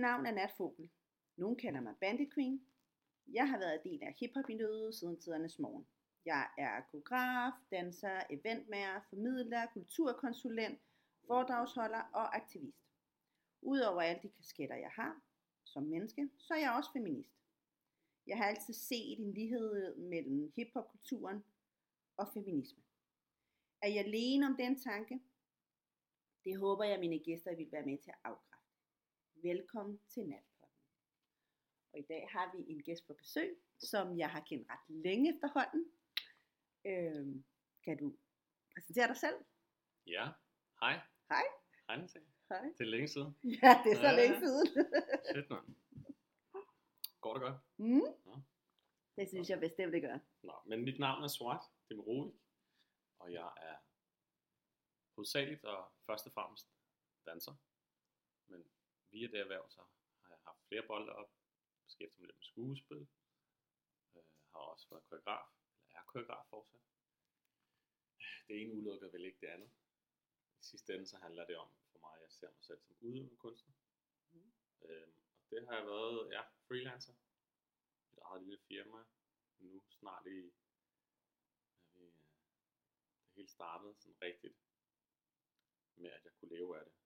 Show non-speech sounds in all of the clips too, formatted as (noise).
navn er Natfugl. Nogen kender mig Bandit Queen. Jeg har været del af hiphop miljøet siden tidernes morgen. Jeg er koreograf, danser, eventmager, formidler, kulturkonsulent, foredragsholder og aktivist. Udover alle de kasketter, jeg har som menneske, så er jeg også feminist. Jeg har altid set en lighed mellem hiphopkulturen og feminisme. Er jeg alene om den tanke? Det håber jeg, mine gæster vil være med til at afkræfte. Velkommen til Natpotten. Og i dag har vi en gæst på besøg, som jeg har kendt ret længe efterhånden. Øhm, kan du præsentere dig selv? Ja, hej. Hej. Hej, Nathanie. Hej. Det er længe siden. Ja, det er så Ja. længe siden. Shit, mand. Går det godt? mm? Ja. Det synes jeg bestemt, det gør. Nå, men mit navn er er Rovik. Og jeg er hovedsageligt og først og fremmest danser. Via det erhverv, så har jeg haft flere bolde op. Beskæftiget mig lidt med skuespil. Øh, har også været koreograf. Eller er koreograf fortsat. Det ene udelukker vel ikke det andet. I sidste ende så handler det om for mig, at jeg ser mig selv som udøvende kunstner. Mm. Øh, og det har jeg været, ja, freelancer. Et eget lille firma. Nu snart i, er vi, øh, det hele startede sådan rigtigt med, at jeg kunne leve af det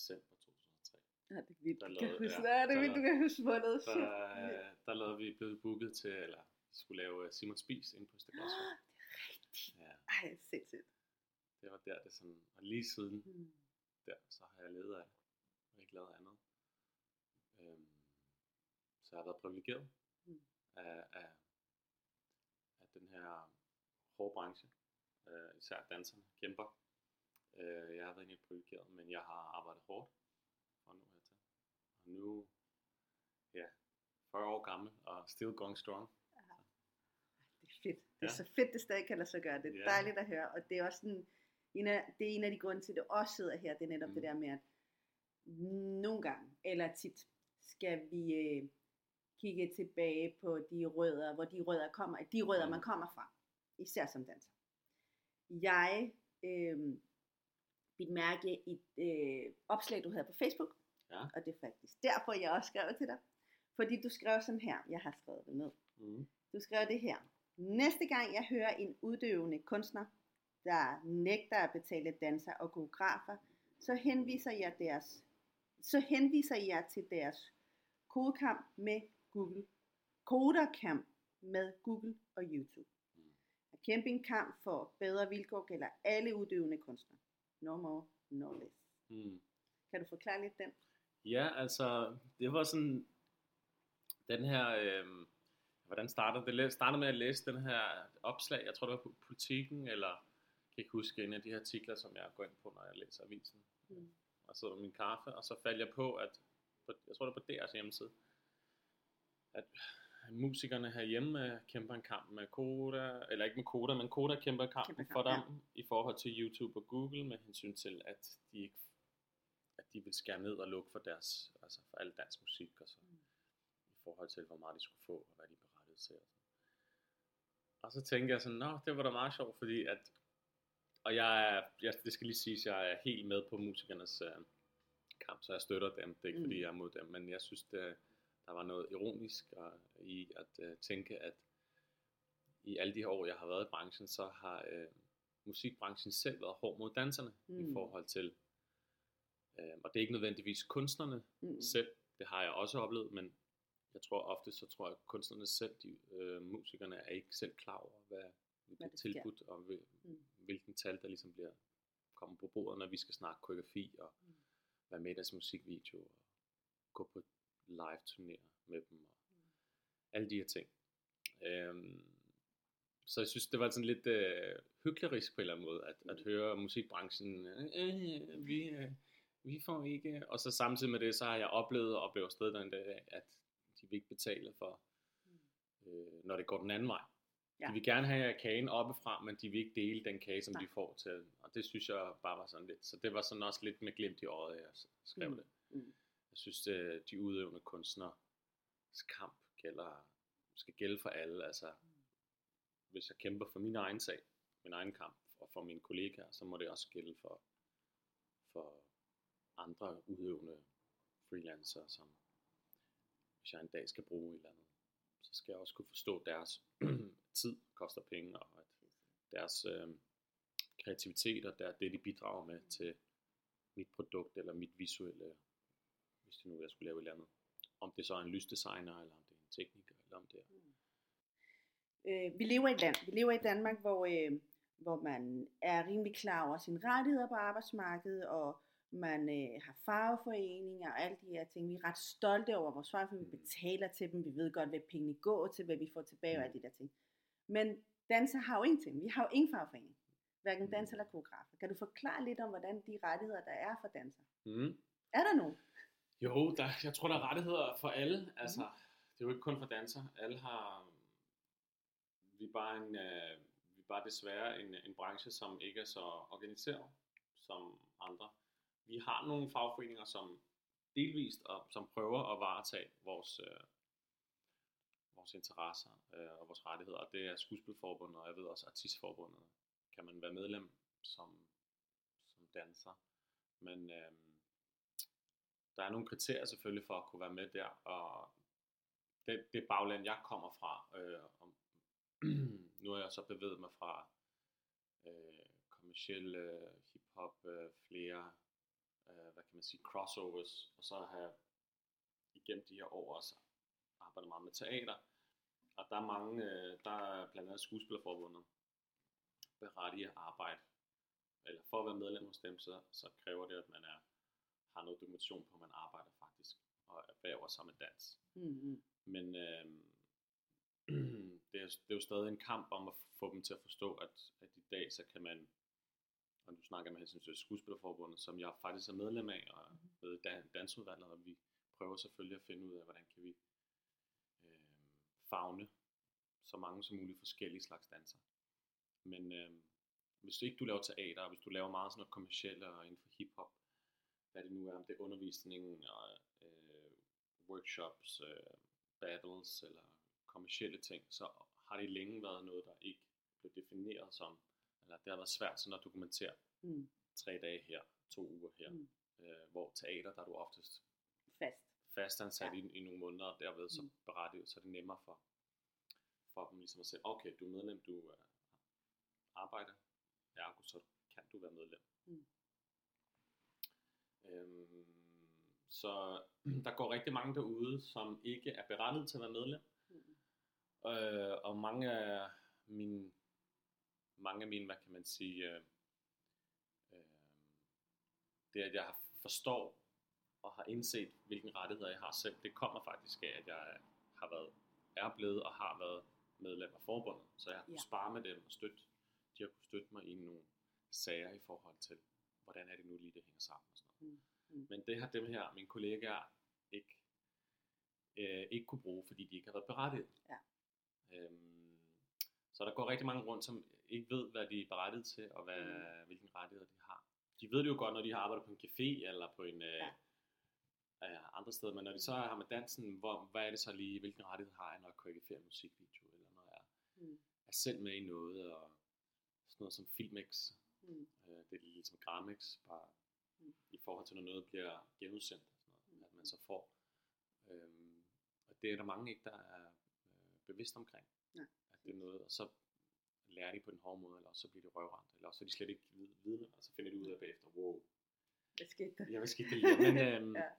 December 2003. Ja, det er vildt. Der Du kan lavede- huske, ja, ja, det er der vildt, du kan huske måned. Der, øh, der lavede vi blevet booket til, eller skulle lave øh, Simon Spies ind på Østerglasvej. Rigtigt. Ja, Ej, sindssygt. det var der, det sådan, og lige siden Mm. der, så har jeg levet af det, og ikke lavet andet. Øhm, så jeg har været privilegeret Mm. af, af, af den her hårde branche, øh, især danserne, kæmper. Øh, jeg har været egentlig privilegeret, men jeg har arbejdet hårdt for nu hertil. Og nu, ja, 40 år gammel og still going strong. Det er fedt. Det er Ja. så fedt, det stadig kan lade sig gøre. Det er Ja. dejligt at høre. Og det er også sådan, en af, det er en af de grunde til, at det også sidder her. Det er netop mm. det der med, at nogle gange, eller tit, skal vi øh, kigge tilbage på de rødder, hvor de rødder kommer, de rødder, Mm. man kommer fra. Især som danser. Jeg øh, bit mærke i et øh, opslag, du havde på Facebook. Ja. Og det er faktisk derfor, jeg også skrev til dig. Fordi du skrev sådan her, jeg har skrevet det ned. Mm. Du skrev det her. Næste gang jeg hører en uddøvende kunstner, der nægter at betale danser og koreografer, så henviser jeg deres så henviser jeg til deres kodekamp med Google. Koderkamp med Google og YouTube. Mm. At kæmpe en kamp for bedre vilkår gælder alle uddøvende kunstnere. No more, no less. Mm. Kan du forklare lidt den? Ja, altså, det var sådan, den her, øh, hvordan startede det? Startede med at læse den her opslag, jeg tror det var på politikken, eller jeg kan ikke huske en af de her artikler, som jeg går ind på, når jeg læser avisen. Mm. Og så min kaffe, og så faldt jeg på, at, på, jeg tror det var på deres hjemmeside, at musikerne herhjemme øh, kæmper en kamp med Koda, eller ikke med Koda, men Koda kæmper en kamp Kæmper for kamp, dem i forhold til YouTube og Google med hensyn til, at de ikke at de vil skære ned og lukke for deres, altså for al dansk musik og så Mm. i forhold til, hvor meget de skulle få, og hvad de berettede til. Og, sådan. og så tænkte jeg sådan, nå, det var da meget sjovt, fordi at, og jeg er, jeg, det skal lige siges, jeg er helt med på musikernes øh, kamp, så jeg støtter dem, det er ikke Mm. fordi jeg er mod dem, men jeg synes, det, der var noget ironisk og, i at øh, tænke, at i alle de her år, jeg har været i branchen, så har øh, musikbranchen selv været hård mod danserne mm. I forhold til, øh, og det er ikke nødvendigvis kunstnerne Mm. selv, det har jeg også oplevet, men jeg tror ofte, så tror jeg, at kunstnerne selv, de, øh, musikerne, er ikke selv klar over, hvad bliver det sker. tilbudt, og hvil, Mm. hvilken tal, der ligesom bliver kommer på bordet, når vi skal snakke koreografi, og Mm. være med i deres musikvideo, og gå på live turnéer med dem, og Mm. alle de her ting. Øhm, så jeg synes, det var sådan lidt øh, hyklerisk på en eller anden måde, at, at Mm. høre musikbranchen, øh, vi, øh, vi får ikke, og så samtidig med det, så har jeg oplevet og oplever stadig den dag, at de vil ikke betale for, øh, når det går den anden vej. Ja. De vil gerne have kagen oppefra, men de vil ikke dele den kage, som Nej. de får til. Og det synes jeg bare var sådan lidt. Så det var sådan også lidt med glimt i øjet, at jeg skrev Mm. det. Mm. Jeg synes, at de udøvende kunstners kamp gælder, skal gælde for alle. Altså, hvis jeg kæmper for min egen sag, min egen kamp, og for mine kollegaer, så må det også gælde for, for andre udøvende freelancer, som hvis jeg en dag skal bruge et eller andet, så skal jeg også kunne forstå deres (clears throat) tid koster penge, og at deres øh, kreativitet og der, det, de bidrager med til mit produkt eller mit visuelle, hvis det nu jeg skulle lave et eller andet. Om det så er en lysdesigner, eller om det er en tekniker, eller om det er... Øh, vi lever i et land, vi lever i Danmark, hvor, øh, hvor man er rimelig klar over sine rettigheder på arbejdsmarkedet, og man øh, har fagforeninger og alle de her ting. Vi er ret stolte over vores fagforeninger, vi betaler til dem, vi ved godt, hvad pengene går til, hvad vi får tilbage og alle de der ting. Men danser har jo ingenting. Vi har jo ingen fagforening. Hverken danser eller koreografer. Kan du forklare lidt om, hvordan de rettigheder, der er for danser? Mm. Er der nogen? Jo, der, jeg tror, der er rettigheder for alle. Altså, det er jo ikke kun for danser. Alle har... Mm, vi er bare, en, øh, vi er bare desværre en, en branche, som ikke er så organiseret som andre. Vi har nogle fagforeninger, som delvist og som prøver at varetage vores, øh, vores interesser øh, og vores rettigheder. Og det er Skuespilforbundet, og jeg ved også Artistforbundet. Kan man være medlem som, som danser. Men øh, der er nogle kriterier selvfølgelig for at kunne være med der, og det, det bagland, jeg kommer fra, øh, om, (clears throat) nu er jeg så bevæget mig fra øh, kommersiel øh, hiphop, øh, flere, øh, hvad kan man sige, crossovers, og så har jeg igennem de her år også arbejdet meget med teater, og der er mange, øh, der er blandt andet skuespillerforbundet, berettiget arbejde, eller for at være medlem hos dem, så, så kræver det, at man er, har noget dokumentation på, at man arbejder faktisk, og erhverver sig med dans. Mm-hmm. Men øh, (clears throat) det, er, det er jo stadig en kamp om at få dem til at forstå, at, at i dag så kan man, og du snakker med til Skuespillerforbundet, som jeg faktisk er medlem af, og ved dan- dansudvalget, og vi prøver selvfølgelig at finde ud af, hvordan kan vi øh, fagne så mange som muligt forskellige slags danser. Men øh, hvis ikke du laver teater, og hvis du laver meget sådan noget kommercielt og inden for hiphop, hvad det nu er, om det er undervisning og øh, workshops, øh, battles eller kommercielle ting, så har det længe været noget, der ikke blev defineret som, eller det har været svært sådan at dokumentere Mm. tre dage her, to uger her, Mm. øh, hvor teater, der er du oftest Fast. fastansat Ja. ja. i, i nogle måneder, og derved så Mm. berettiget, så er det nemmere for, for dem ligesom at sige, okay, du er medlem, du er arbejder, ergo så kan du være medlem. Mm. Øhm, så der går rigtig mange derude, som ikke er berettiget til at være medlem, Mm. øh, og mange af mine, mange af mine, hvad kan man sige, øh, øh, det at jeg forstår og har indset, hvilke rettigheder jeg har selv, det kommer faktisk af, at jeg har været, er blevet og har været medlem af forbundet, så jeg har kunnet Ja. spare med dem og støtte, de har kunnet støtte mig i nogle sager i forhold til, hvordan er det nu lige, det hænger sammen og sådan noget. Mm. Mm. Men det har dem her, mine kollegaer, ikke, øh, ikke kunne bruge, fordi de ikke har været berettiget. Ja. Øhm, så der går rigtig mange rundt, som ikke ved, hvad de er berettiget til, og hvad, mm. hvilke rettigheder de har. De ved det jo godt, når de har arbejdet på en café, eller på en... Øh, Ja. øh, andre steder, men når de så har med dansen, hvor, hvad er det så lige, hvilken rettighed har jeg, når jeg koreograferer musikvideo, eller når jeg Mm. er selv med i noget, og sådan noget som Filmex, Mm. øh, det er lidt som Gramex, bare Mm. i forhold til, når noget bliver genudsendt, og sådan noget, Mm. at man så får. Øhm, og det er der mange ikke, der er øh, bevidst omkring, Nej. at det er noget, og så lærer de på den hårde måde, eller så bliver de røvrendt, eller så er de slet ikke vid- vidne, og så finder de ud af bagefter, wow, Hvad skete der? vil skide det lige. Men, (laughs) øhm, Ja. ja.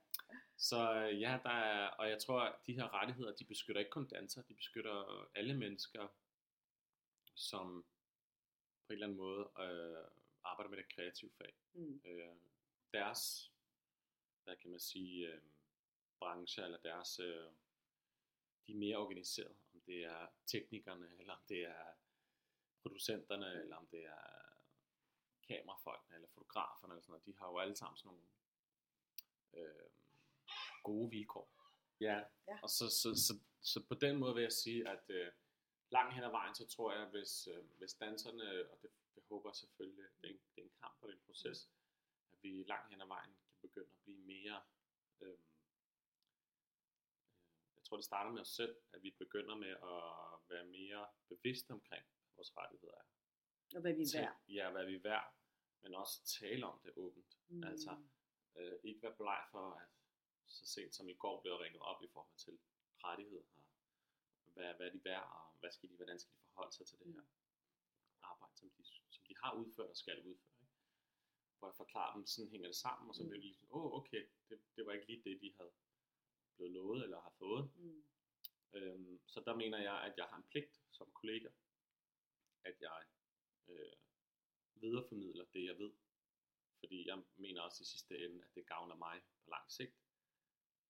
Så øh, ja, der er, og jeg tror, at de her rettigheder, de beskytter ikke kun dansere, de beskytter alle mennesker, som på en eller anden måde øh, arbejder med det kreative fag. Mm. Øh, deres, hvad kan man sige, øh, branche, eller deres, øh, de er mere organiseret, om det er teknikerne, eller om det er producenterne, eller om det er kamerafolkene, eller fotograferne, eller sådan noget. De har jo alle sammen sådan nogle øh, gode vilkår. Ja, Ja. og så, så, så, så på den måde vil jeg sige, at øh, langt hen ad vejen, så tror jeg, hvis, øh, hvis danserne, og det, det håber jeg selvfølgelig, det er, en, det er en kamp og det er en proces, at vi langt hen ad vejen kan begynde at blive mere, øh, øh, jeg tror det starter med os selv, at vi begynder med at være mere bevidste omkring, hvad vores rettigheder er. Og hvad vi er værd. Ja, hvad vi er værd, men også tale om det åbent. Mm. Altså, Øh, ikke være bleg for, at så sent som i går blev jeg ringet op i forhold til rettigheder. Og hvad, hvad er de værd, og hvad skal de, hvordan skal de forholde sig til det her arbejde, som de, som de har udført og skal udføre. Ikke? Hvor jeg forklarer dem, sådan hænger det sammen, og så Mm. bliver de ligesom, åh oh, okay, det, det var ikke lige det, de havde blevet lovet eller har fået. Mm. Øhm, så der mener jeg, at jeg har en pligt som kollega, at jeg øh, videreformidler det, jeg ved. Fordi jeg mener også i sidste ende, at det gavner mig på lang sigt,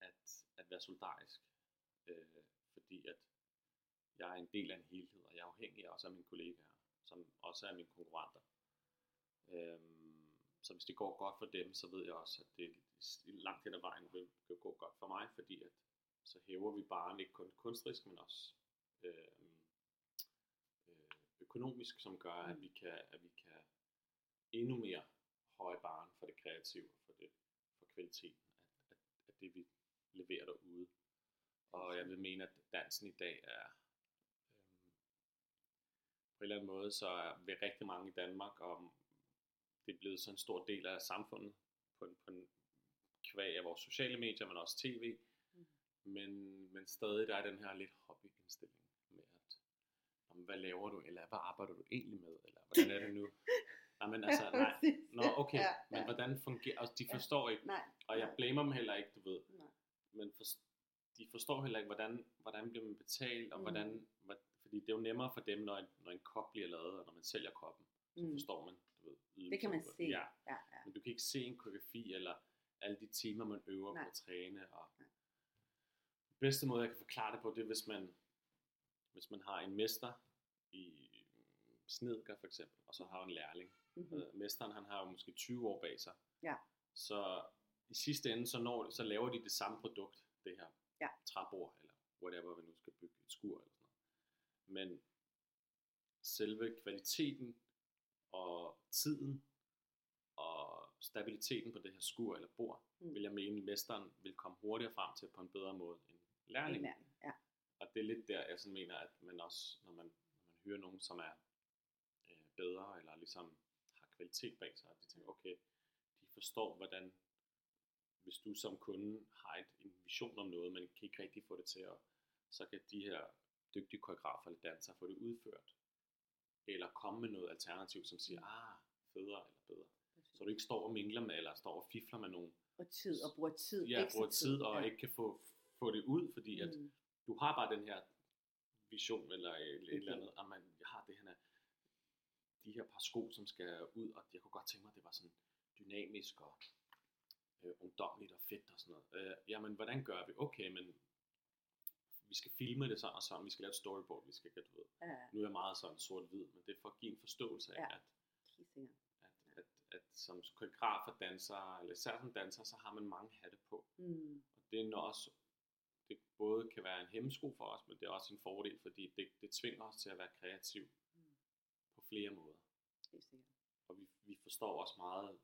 at, at være solidarisk. Øh, fordi at jeg er en del af en helhed, og jeg er afhængig også af mine kollegaer, som også er mine konkurrenter. Øhm, så hvis det går godt for dem, så ved jeg også, at det langt hen ad vejen vil, vil gå godt for mig, fordi at så hæver vi bare ikke kun kunstrisk, men også øh, øh, økonomisk, som gør, at vi kan, at vi kan endnu mere høje barn for det kreative, for det for kvaliteten, af, af, af det vi leverer derude. Og jeg vil mene, at dansen i dag er en eller anden måde, så er vi rigtig mange i Danmark, og det er blevet så en stor del af samfundet på en, på en kvæg af vores sociale medier, men også tv. Mhm. Men, men stadig der er den her lidt hobbyindstilling med, at "Nå, men hvad laver du, eller hvad arbejder du egentlig med, eller hvordan er det nu? (laughs) Nej, men altså, nej. Nå, okay, Ja, men ja. hvordan fungerer, altså de Ja. forstår ikke, Nej. og jeg blamer dem heller ikke, du ved, nej. men for, de forstår heller ikke, hvordan, hvordan bliver man betalt, og Mm. hvordan, fordi det er jo nemmere for dem, når en, når en kop bliver lavet, og når man sælger koppen, så Mm. forstår man, du ved, Det kan man se. Ja, Ja, ja. men du kan ikke se en koreografi, eller alle de timer, man øver Nej. på at træne, og Nej. den bedste måde, jeg kan forklare det på, det er, hvis man, hvis man har en mester i snedker for eksempel, og så har en lærling, Mm-hmm. Øh, Mesteren han har jo måske 20 år bag sig. Ja. Så i sidste ende, så, når, så laver de det samme produkt, det her Ja. træbord, eller whatever vi nu skal bygge, et skur eller. Men selve kvaliteten og tiden og stabiliteten på det her skur eller bord, Mm. vil jeg mene, at mesteren vil komme hurtigere frem til på en bedre måde end lærling. Ja. Og det er lidt der, jeg sådan mener, at man også, når man, når man hører nogen, som er øh, bedre, eller ligesom har kvalitet bag sig, at de tænker, okay, de forstår, hvordan, hvis du som kunde har et, en vision om noget, men kan ikke rigtig få det til at, så kan de her dygtige koreografer eller dansere få det udført, eller komme med noget alternativ, som siger, ah, federe eller bedre. Så du ikke står og mingler med, eller står og fifler med nogen, Og tid, og bruger tid. ja, bruger tid og ja. ikke kan få, få det ud, fordi at Mm. du har bare den her vision eller et, et eller Okay. andet, at man, jeg har det her, de her par sko, som skal ud, og jeg kunne godt tænke mig, at det var sådan dynamisk og øh, ungdomligt og fedt og sådan noget. Øh, jamen, hvordan gør vi? Okay, men vi skal filme det sådan og sådan, vi skal lave et storyboard, vi skal, du ved, Ja, nu er jeg meget sådan sort-hvid, men det er for at give en forståelse af, Ja. at, at, at, at som koreograf og danser, eller især som danser, så har man mange hatte på. Mm. Og det er også, det både kan være en hemmesko for os, men det er også en fordel, fordi det, det tvinger os til at være kreativ Mm. på flere måder. Helt sikkert. Og vi, vi forstår også meget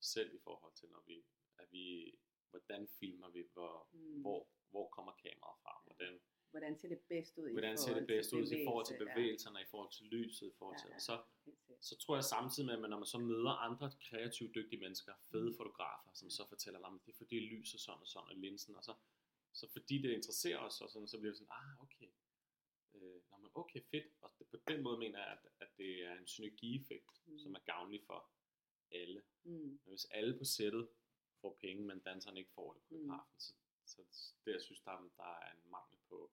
selv i forhold til, når vi, at vi, hvordan filmer vi, hvor, Mm. hvor, hvor kommer kameraet fra, hvordan, Hvordan ser det bedst ud hvordan ser det bedst ud i forhold til bevægelse? bevægelserne, i forhold til lyset, i forhold Ja, til, ja, så, Ja, sikkert. så tror jeg samtidig med, at når man så møder andre kreative, dygtige mennesker, fede fotografer, som så fortæller, at det er fordi lyset sådan og sådan, og linsen, og så, så fordi det interesserer os, og sådan, så bliver det sådan, ah, okay, øh, nå, men okay, fedt, og det, på den måde mener jeg, at, at det er en synergieffekt, Mm. som er gavnlig for alle. Mm. Men hvis alle på sættet får penge, men danserne ikke får det på Mm. biografen, så, så det, jeg synes, der, er- der er en mangel på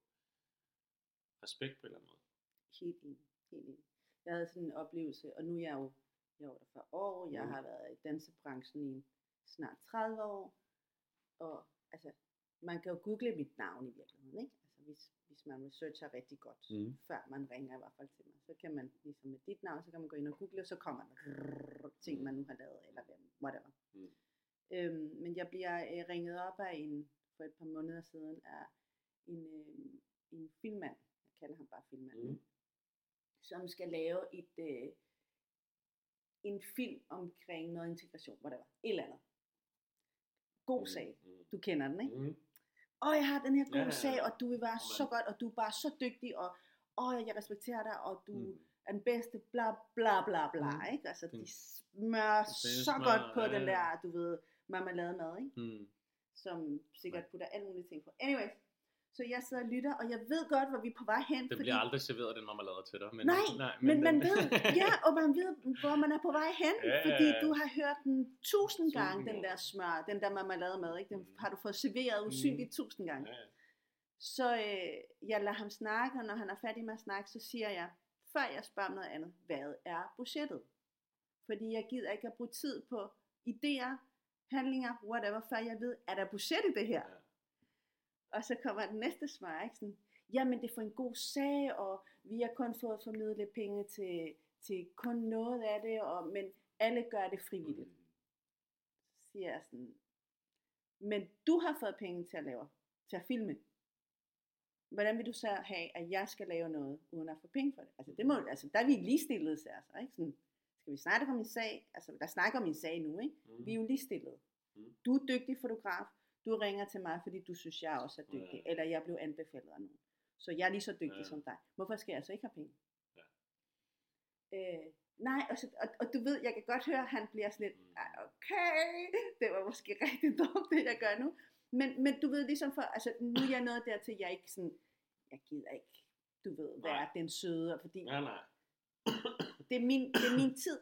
respekt på en eller anden måde. Helt enig. Helt enig. Jeg havde sådan en oplevelse, og nu er jeg jo jeg var der for år, jeg Mm. har været i dansebranchen i snart 30 år, og altså, man kan jo google mit navn i virkeligheden, ikke? Altså, hvis, hvis man researcher rigtig godt, Mm. før man ringer i hvert fald til mig, så kan man ligesom med dit navn, så kan man gå ind og google, og så kommer der rrrr, ting, Mm. man nu har lavet, eller whatever. Mm. Øhm, men jeg bliver øh, ringet op af en, for et par måneder siden, af en, øh, en filmmand, jeg kalder ham bare filmmanden, Mm. som skal lave et, øh, en film omkring noget integration, whatever, et eller andet. God sag. Mm. Du kender den, ikke? Mm. Åh, jeg har den her gode Ja, ja, ja. sag, og du vil være så godt, og du er bare så dygtig, og åh, jeg respekterer dig, og du Mm. er den bedste, bla bla bla bla, Mm. ikke? Altså, de Mm. smører er så smør, godt på ja, den der, du ved, marmelade mad, ikke? Mm. Som sikkert putter alle mulige ting på. Anyways, så jeg sidder og lytter, og jeg ved godt, hvor vi er på vej hen. Det bliver aldrig serveret, den marmelade til dig. Men, Nej, nej men, men man ved, (laughs) ja, og man ved, hvor man er på vej hen, Ja, fordi du har hørt den tusind gange, den der smør, den der marmelade mad, ikke? Den Mm. har du fået serveret usynligt tusind gange. Ja, ja. Så øh, jeg lader ham snakke, og når han er færdig med at snakke, så siger jeg, før jeg spørger om noget andet, hvad er budgettet? Fordi jeg gider ikke at bruge tid på idéer, handlinger, whatever, før jeg ved, er der budget i det her? Ja. Og så kommer den næste svar, ikke? Sådan, jamen det er for en god sag, og vi har kun fået formidlet penge til, til kun noget af det, og, men alle gør det frivilligt. Mm. Så siger jeg sådan, men du har fået penge til at lave, til at filme. Hvordan vil du så have, at jeg skal lave noget, uden at få penge for det? Altså, det må, altså der er vi ligestillede, så altså, ikke? Sådan, skal vi snakke om min sag? Altså, der snakker om min sag nu, ikke? Mm. Vi er jo ligestillede. Mm. Du er dygtig fotograf. Du ringer til mig, fordi du synes, jeg også er dygtig. Ja. Eller jeg blev anbefalet af nogen. Så jeg er lige så dygtig Ja. som dig. Hvorfor skal jeg så ikke have penge? Ja. Øh, nej, og, så, og, og du ved, jeg kan godt høre, at han bliver sådan lidt, Mm. "Ej, okay, det var måske (laughs) rigtig dumt, det jeg gør nu. Men, men du ved, ligesom for, altså nu er jeg nået dertil, jeg ikke sådan, jeg gider ikke, du ved, være Nej. den søde, fordi Nej, nej. Det er min, det er min (clears throat) tid.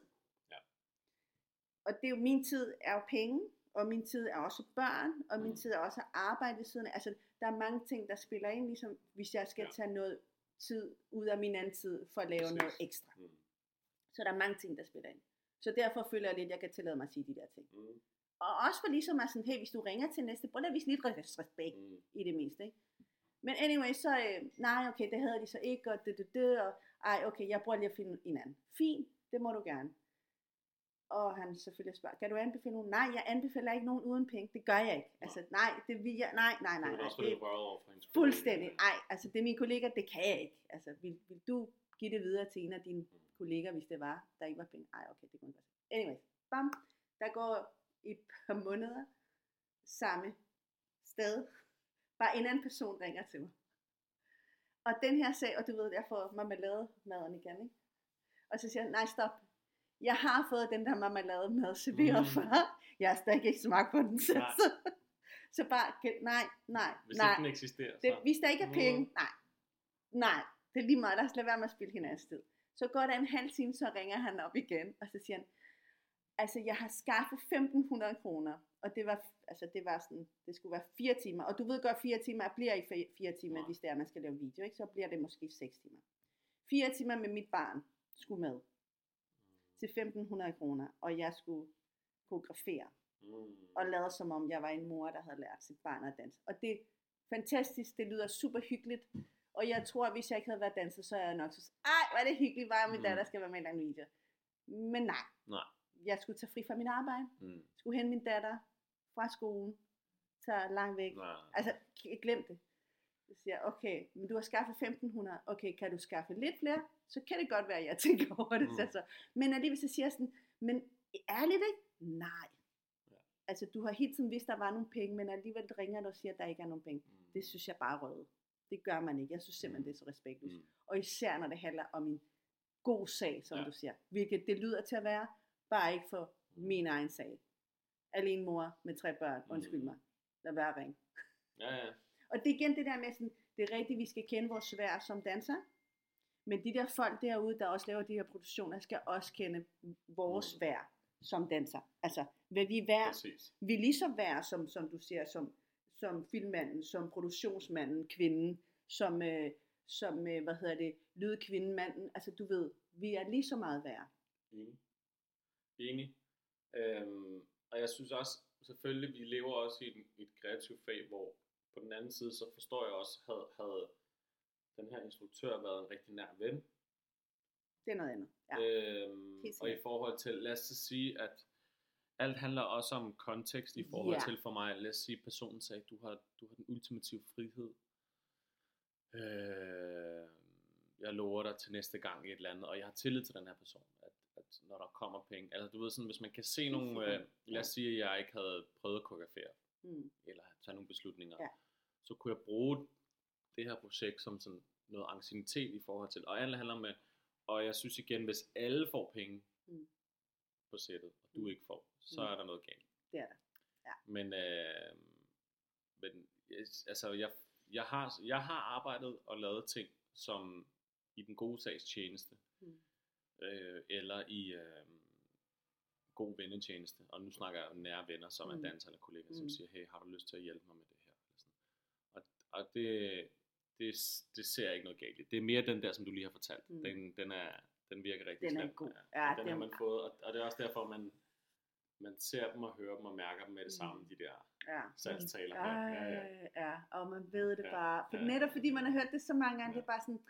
Ja. Og det er jo, min tid er jo penge, og min tid er også børn, og min Mm. tid er også arbejde siden. Altså, der er mange ting, der spiller ind, ligesom hvis jeg skal Ja. tage noget tid ud af min anden tid, for at lave Præcis. noget ekstra. Mm. Så der er mange ting, der spiller ind. Så derfor føler jeg lidt, at jeg kan tillade mig at sige de der ting. Mm. Og også for ligesom at sådan, hey, hvis du ringer til næste, prøv at vise lidt respekt Mm. i det mindste, ikke? Men anyway, så, øh, nej, okay, det havde de så ikke, og det, det, det, og ej, okay, jeg prøver lige at finde en anden. Fint, det må du gerne. Og han selvfølgelig spørger, kan du anbefale nogen? Nej, jeg anbefaler ikke nogen uden penge. Det gør jeg ikke. Altså, nej, det vil jeg, nej, nej, nej, Det nej. Det hendes fuldstændig, nej, altså det er mine kollegaer, det kan jeg ikke. Altså, vil, vil du give det videre til en af dine kollegaer, hvis det var, der ikke var penge? Nej, okay, det kunne ikke være. Anyway, bam, der går et par måneder samme sted. Bare en anden person ringer til mig. Og den her sag, og du ved, jeg får marmelade maden igen, ikke? Og så siger jeg, nej stop. Jeg har fået den der marmelade mad serveret Mm. mm. før. Jeg har stadig ikke smagt på den selv. (laughs) Så, så bare, nej, nej, Hvis nej. ikke den eksisterer, Det, så... hvis der ikke er Mm. penge, nej. Nej, det er lige meget. Lad os lade være med at spille hinandens tid. Så går der en halv time, så ringer han op igen, og så siger han, altså jeg har skaffet 1500 kroner, og det var, altså det var sådan, det skulle være fire timer, og du ved godt, fire timer bliver i fire- timer, Nej. hvis det er, man skal lave video, ikke? så bliver det måske seks timer. Fire timer med mit barn skulle med til 1500 kroner, og jeg skulle koreografere Mm. og lade som om jeg var en mor, der havde lært sit barn at danse. Og det er fantastisk, det lyder super hyggeligt, og jeg tror, at hvis jeg ikke havde været danser, så er jeg nok så ej, hvor er det hyggeligt, bare min Mm. datter skal være med i en video. Men nej, Nej. jeg skulle tage fri fra min arbejde, Mm. skulle hente min datter fra skolen, tage langt væk. Nej. Altså, glem det. Så siger jeg, okay, men du har skaffet 1500, okay, kan du skaffe lidt flere? Så kan det godt være, at jeg (laughs) tænker over det. Mm. Mm. Så. Men alligevel så siger jeg sådan, men ærligt ikke? Nej. Ja. Altså, du har hele tiden vidst, der var nogle penge, men alligevel ringer du og siger, at der ikke er nogen penge. Mm. Det synes jeg bare røde. Det gør man ikke. Jeg synes simpelthen, det er så respektløst. Mm. Og især når det handler om en god sag, som Ja. ja. du siger. Hvilket det lyder til at være, bare ikke for min egen sag. Alene mor med tre børn, undskyld Mm. mig. Lad være at ringe. Ja, ja. (laughs) Og det er igen det der med, sådan, det er rigtigt, vi skal kende vores svær som danser. Men de der folk derude, der også laver de her produktioner, skal også kende vores Mm. værd som danser. Altså, hvad vi er værd, Præcis. vi er lige så værd, som, som du siger, som, som filmmanden, som produktionsmanden, kvinden, som, øh, som øh, hvad hedder det, lydkvinden, manden. Altså, du ved, vi er lige så meget værd. Enig. Enig. Øhm, og jeg synes også, selvfølgelig, vi lever også i et, et kreativt fag, hvor på den anden side, så forstår jeg også, havde, havde den her instruktør været en rigtig nær ven. Det er noget andet. Ja. Øhm, og i forhold til, lad os sige, at alt handler også om kontekst i forhold Ja. til for mig, lad os sige, personen sagde, du har, du har den ultimative frihed. Øh, jeg lover dig til næste gang i et eller andet, og jeg har tillid til den her person, at, at når der kommer penge, altså du ved sådan, hvis man kan se nogle, øh, lad os sige, at jeg ikke havde prøvet at koreografere, Mm. eller tage nogle beslutninger, Ja. så kunne jeg bruge det her projekt som sådan noget ancienitet i forhold til, og alt handler med, og jeg synes igen, hvis alle får penge Mm. på sættet, og du Mm. ikke får, så Mm. er der noget galt. Det er der. Ja. Men, øh, men altså, jeg, jeg, har, jeg har arbejdet og lavet ting, som i den gode sags tjeneste, Mm. Øh, eller i øh, god vennetjeneste. Og nu snakker jeg om nære venner, som Mm. er danser eller kollegaer, Mm. som siger, hey, har du lyst til at hjælpe mig med det her? Eller sådan. Og, og det, det, det ser jeg ikke noget galt i. Det er mere den der, som du lige har fortalt. Mm. Den, den, er, den virker rigtig Den er god. Ja, Ja, den, den har man fået, og, og det er også derfor, man, man ser dem og hører dem og mærker dem med det Mm. samme, de der Ja. salgstaler. Ja. Ja, ja. ja, og man ved det Ja, bare. For ja, netop fordi man har hørt det så mange gange, Ja. det er bare sådan,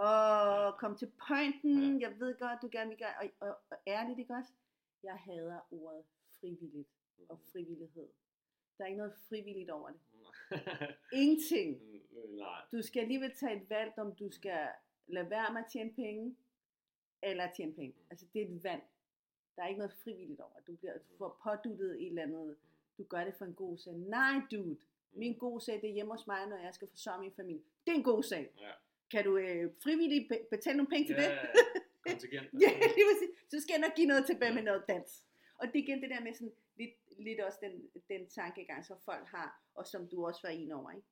åh, Ja. kom til pointen, Ja. jeg ved godt, du gerne vil gøre, og, og, og ærligt, ikke også? Jeg hader ordet frivilligt og frivillighed. Der er ikke noget frivilligt over det. (laughs) Ingenting. Mm, Nej. Du skal alligevel tage et valg, om du skal lade være med at tjene penge, eller tjene penge. Altså, det er et valg. Der er ikke noget frivilligt over. Du bliver for påduttet i et eller andet. Du gør det for en god sag. Nej, dude. Min gode sag, det er hjemme hos mig, når jeg skal forsørge min familie. Det er en god sag. Ja. Kan du øh, frivilligt be- betale nogle penge til ja, det? ja, (laughs) kontingent. ja, lige præcis. Så skal jeg nok give noget tilbage med noget dans. Og det er igen det der med sådan lidt, lidt også den, den tankegang, som folk har, og som du også var en over, ikke?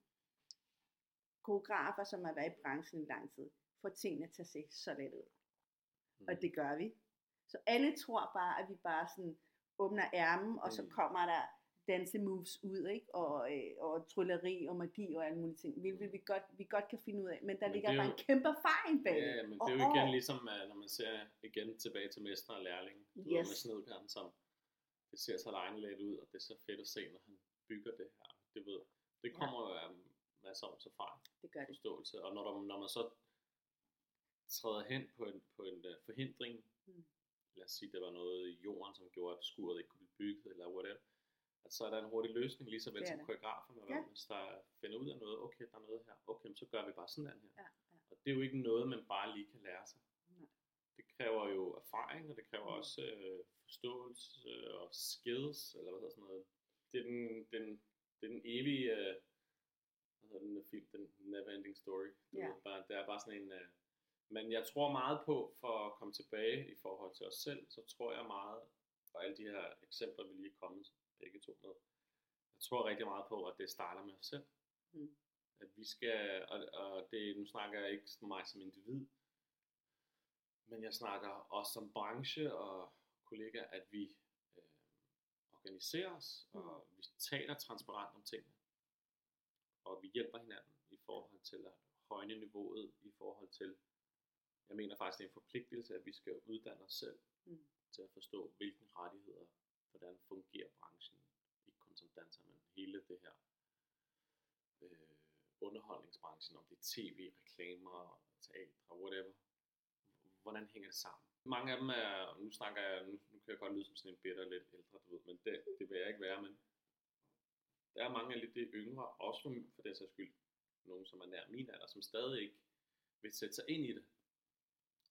Koreografer, som har været i branchen i lang tid, får tingene til at se så let ud. Mm. Og det gør vi. Så alle tror bare, at vi bare sådan åbner ærmen, og så Mm. kommer der dansemoves ud, ikke? Og, øh, og trylleri og magi og alle mulige ting. Hvilket vi godt, vi godt kan finde ud af. Men der Men ligger er bare jo- en kæmpe erfaring bag. Ja, men det er jo igen år. ligesom, at når man ser igen tilbage til mester og lærling, du ved, Yes. med snedkeren, som det ser så legneligt ud, og det er så fedt at se, når han bygger det her. Det ved, det Ja. kommer jo af masser af erfaring, Det gør det. forståelse, og når, der, når man så træder hen på en, på en uh, forhindring, Mm. lad os sige, det var noget i jorden, som gjorde, at skuret ikke kunne blive bygget, eller whatever, at så er der en hurtig løsning, lige så vel Det som det. koreograferne, Ja. hvis der finder ud af noget, okay, der er noget her, okay, så gør vi bare sådan her. Ja, ja. Og det er jo ikke noget, man bare lige kan lære sig. Nej. Det kræver jo erfaring, og det kræver Mm. også øh, forståelse øh, og skills, eller hvad hedder sådan noget. Det er den, den, det er den evige, øh, hvad hedder den der film, den never ending story. Du Ja. ved, bare, det er bare sådan en, øh, men jeg tror meget på, for at komme tilbage i forhold til os selv, så tror jeg meget, og alle de her eksempler, vi lige er kommet begge to med, jeg tror rigtig meget på, at det starter med os selv. Mm. At vi skal, og, og det, nu snakker jeg ikke mig som individ, men jeg snakker også som branche og kollegaer, at vi øh, organiserer os, og vi taler transparent om tingene. Og vi hjælper hinanden i forhold til at højne niveauet, i forhold til, jeg mener faktisk, det er en forpligtelse, at vi skal uddanne os selv Mm. til at forstå, hvilke rettigheder, hvordan fungerer branchen, ikke kun som danser, men hele det her øh, underholdningsbranchen, om det er tv, reklamer, teater, whatever. Hvordan hænger det sammen? Mange af dem er, nu snakker jeg, nu, nu kan jeg godt lyde som sådan en bitter, lidt ældre, du ved, men det, det vil jeg ikke være, men der er mange af lidt det yngre, også for, for den sags skyld, nogen som er nær min alder, som stadig ikke vil sætte sig ind i det.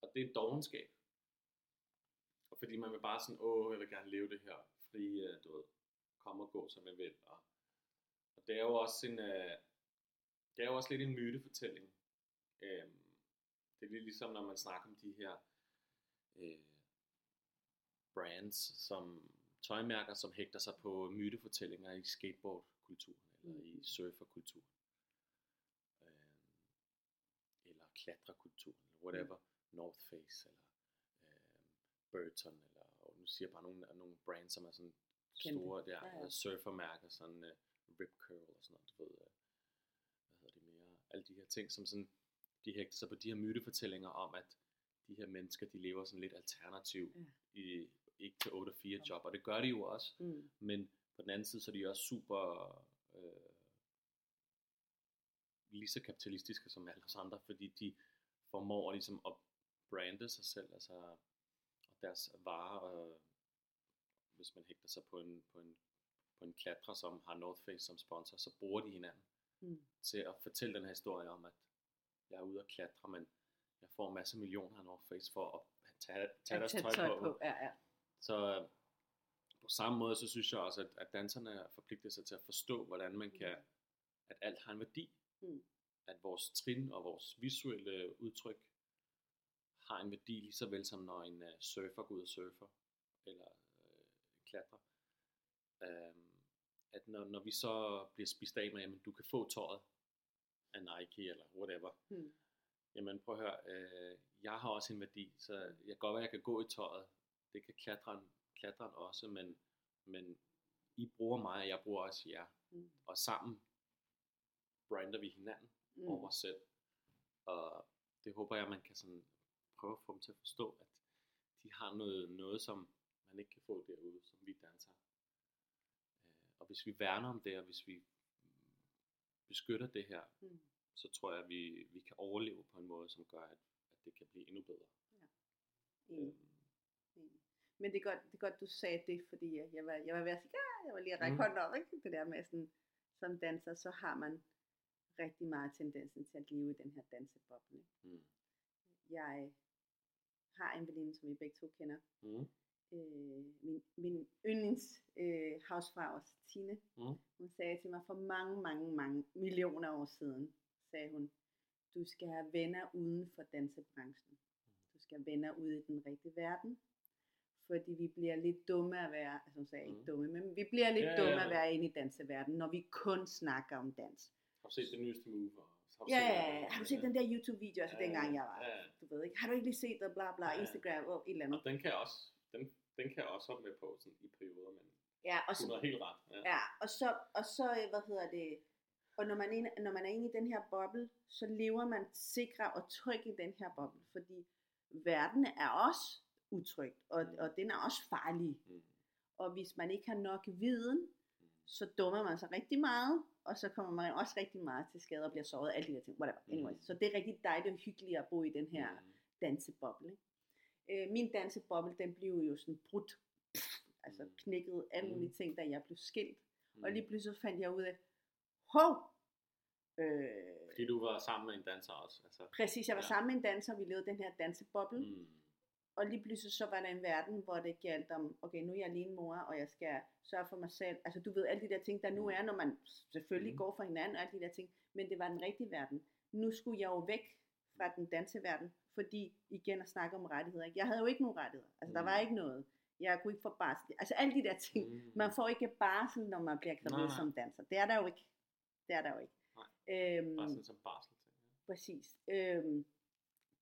Og det er en dogenskab. Fordi man vil bare sådan, åh, jeg vil gerne leve det her fri, øh, du ved, komme og gå, som jeg vil. Og, og det er jo også en, øh, det er jo også lidt en mytefortælling. Øhm, det er lidt ligesom, når man snakker om de her øh, brands, som tøjmærker, som hægter sig på mytefortællinger i skateboardkulturen, eller i surferkulturen, øh, eller klatrekulturen, eller whatever, North Face, eller øh, Burton, eller og nu siger jeg bare nogle, nogle brands, som er sådan Kæmpe. store der, Ja, ja. surfermærker, sådan uh, Rip Curl og sådan noget, du ved, uh, hvad hedder det mere, alle de her ting, som sådan, de hægter sig på de her mytefortællinger om, at de her mennesker, de lever sådan lidt alternativ Ja. i, ikke til 8-4 job, og det gør de jo også, Mm. men på den anden side, så er de også super øh, lige så kapitalistiske som alle os andre, fordi de formår ligesom at brande sig selv, altså og deres varer, og hvis man hægter sig på en, på en, på en klatrer, som har North Face som sponsor, så bruger de hinanden Mm. til at fortælle den her historie om, at jeg er ude og klatre, men jeg får en masse millioner af North Face for at tage, tage deres tøj, tøj på. på. Ja, ja. Så øh, på samme måde, så synes jeg også, at, at danserne forpligter sig til at forstå, hvordan man kan, at alt har en værdi. Mm. At vores trin og vores visuelle udtryk har en værdi, lige så vel som når en uh, surfer går ud og surfer, eller uh, klatrer. Um, at når, når vi så bliver spist af med, jamen du kan få tøjet af Nike eller whatever, Mm. jamen prøv at høre, øh, jeg har også en værdi, så jeg kan godt være, at jeg kan gå i tøjet, det kan klatreren, klatreren også, men, men I bruger mig, og jeg bruger også jer, Mm. og sammen brander vi hinanden Mm. over os selv. Og det håber jeg, man kan sådan prøve at få dem til at forstå, at de har noget, noget som man ikke kan få derude, som vi danser. Øh, Og hvis vi værner om det, og hvis vi beskytter det her, Mm. så tror jeg, at vi, vi kan overleve på en måde, som gør, at, at det kan blive endnu bedre. Enig. Øhm, Enig. Men det er, godt, det er godt, du sagde det, fordi jeg var, jeg var ved at sige, ja, jeg var lige at række Mm. hånden op, ikke? Det der med sådan, som danser, så har man rigtig meget tendensen til at leve i den her danseboble. Mm. Jeg har en veninde, som vi begge to kender. Mm. Øh, min, min yndlings øh, housefrau, Tine, Mm. hun sagde til mig for mange, mange, mange millioner år siden, sagde hun, du skal have venner uden for dansebranchen. Du skal have venner ude i den rigtige verden. Fordi vi bliver lidt dumme at være, altså hun sagde ikke Mm. dumme, men vi bliver lidt Ja, ja, dumme ja. at være inde i danseverdenen, når vi kun snakker om dans. Har du set det nyeste move? Og- Har du Ja, set ja, ja. Har du set den der YouTube-video, altså Ja, dengang jeg var, ja, du ved ikke, har du ikke lige set det, bla bla, Ja. Instagram, og et eller andet. Og den kan jeg også, den, den kan jeg også hoppe med på sådan, i perioder, men Ja, og så har helt ret. Ja. Ja, og så, og så hvad hedder det, og når man, er når man er inde i den her boble, så lever man sikre og tryg i den her boble, fordi verden er også utryg, og, Mm. og den er også farlig. Mm. Og hvis man ikke har nok viden, Mm. så dummer man sig rigtig meget, og så kommer man også rigtig meget til skade og bliver såret, alle de der ting, whatever. Mm. Anyways, så det er rigtig dejligt og hyggeligt at bo i den her Mm. danseboble. Ikke? Øh, min danseboble, den blev jo sådan brudt, altså Mm. knækket alle Mm. mulige ting, da jeg blev skilt. Mm. Og lige pludselig så fandt jeg ud af, hov, øh, Fordi du var sammen med en danser også. Altså, præcis, jeg var Ja. sammen med en danser, vi lavede den her danseboble, mm. Og lige pludselig så var der en verden, hvor det galt om, okay, nu er jeg alene mor, og jeg skal sørge for mig selv, altså du ved, alle de der ting, der nu Mm. er, når man selvfølgelig Mm. går for hinanden, og alle de der ting, men det var den rigtige verden. Nu skulle jeg jo væk fra den danseverden, fordi igen at snakke om rettigheder, jeg havde jo ikke nogen rettigheder, altså der Mm. var ikke noget, jeg kunne ikke få barsel, altså alle de der ting, man får ikke barsel, når man bliver gravid Nej, nej. som danser. Det er der jo ikke. Det er der jo ikke. Øhm, Bare sådan som barsel præcis. Øhm,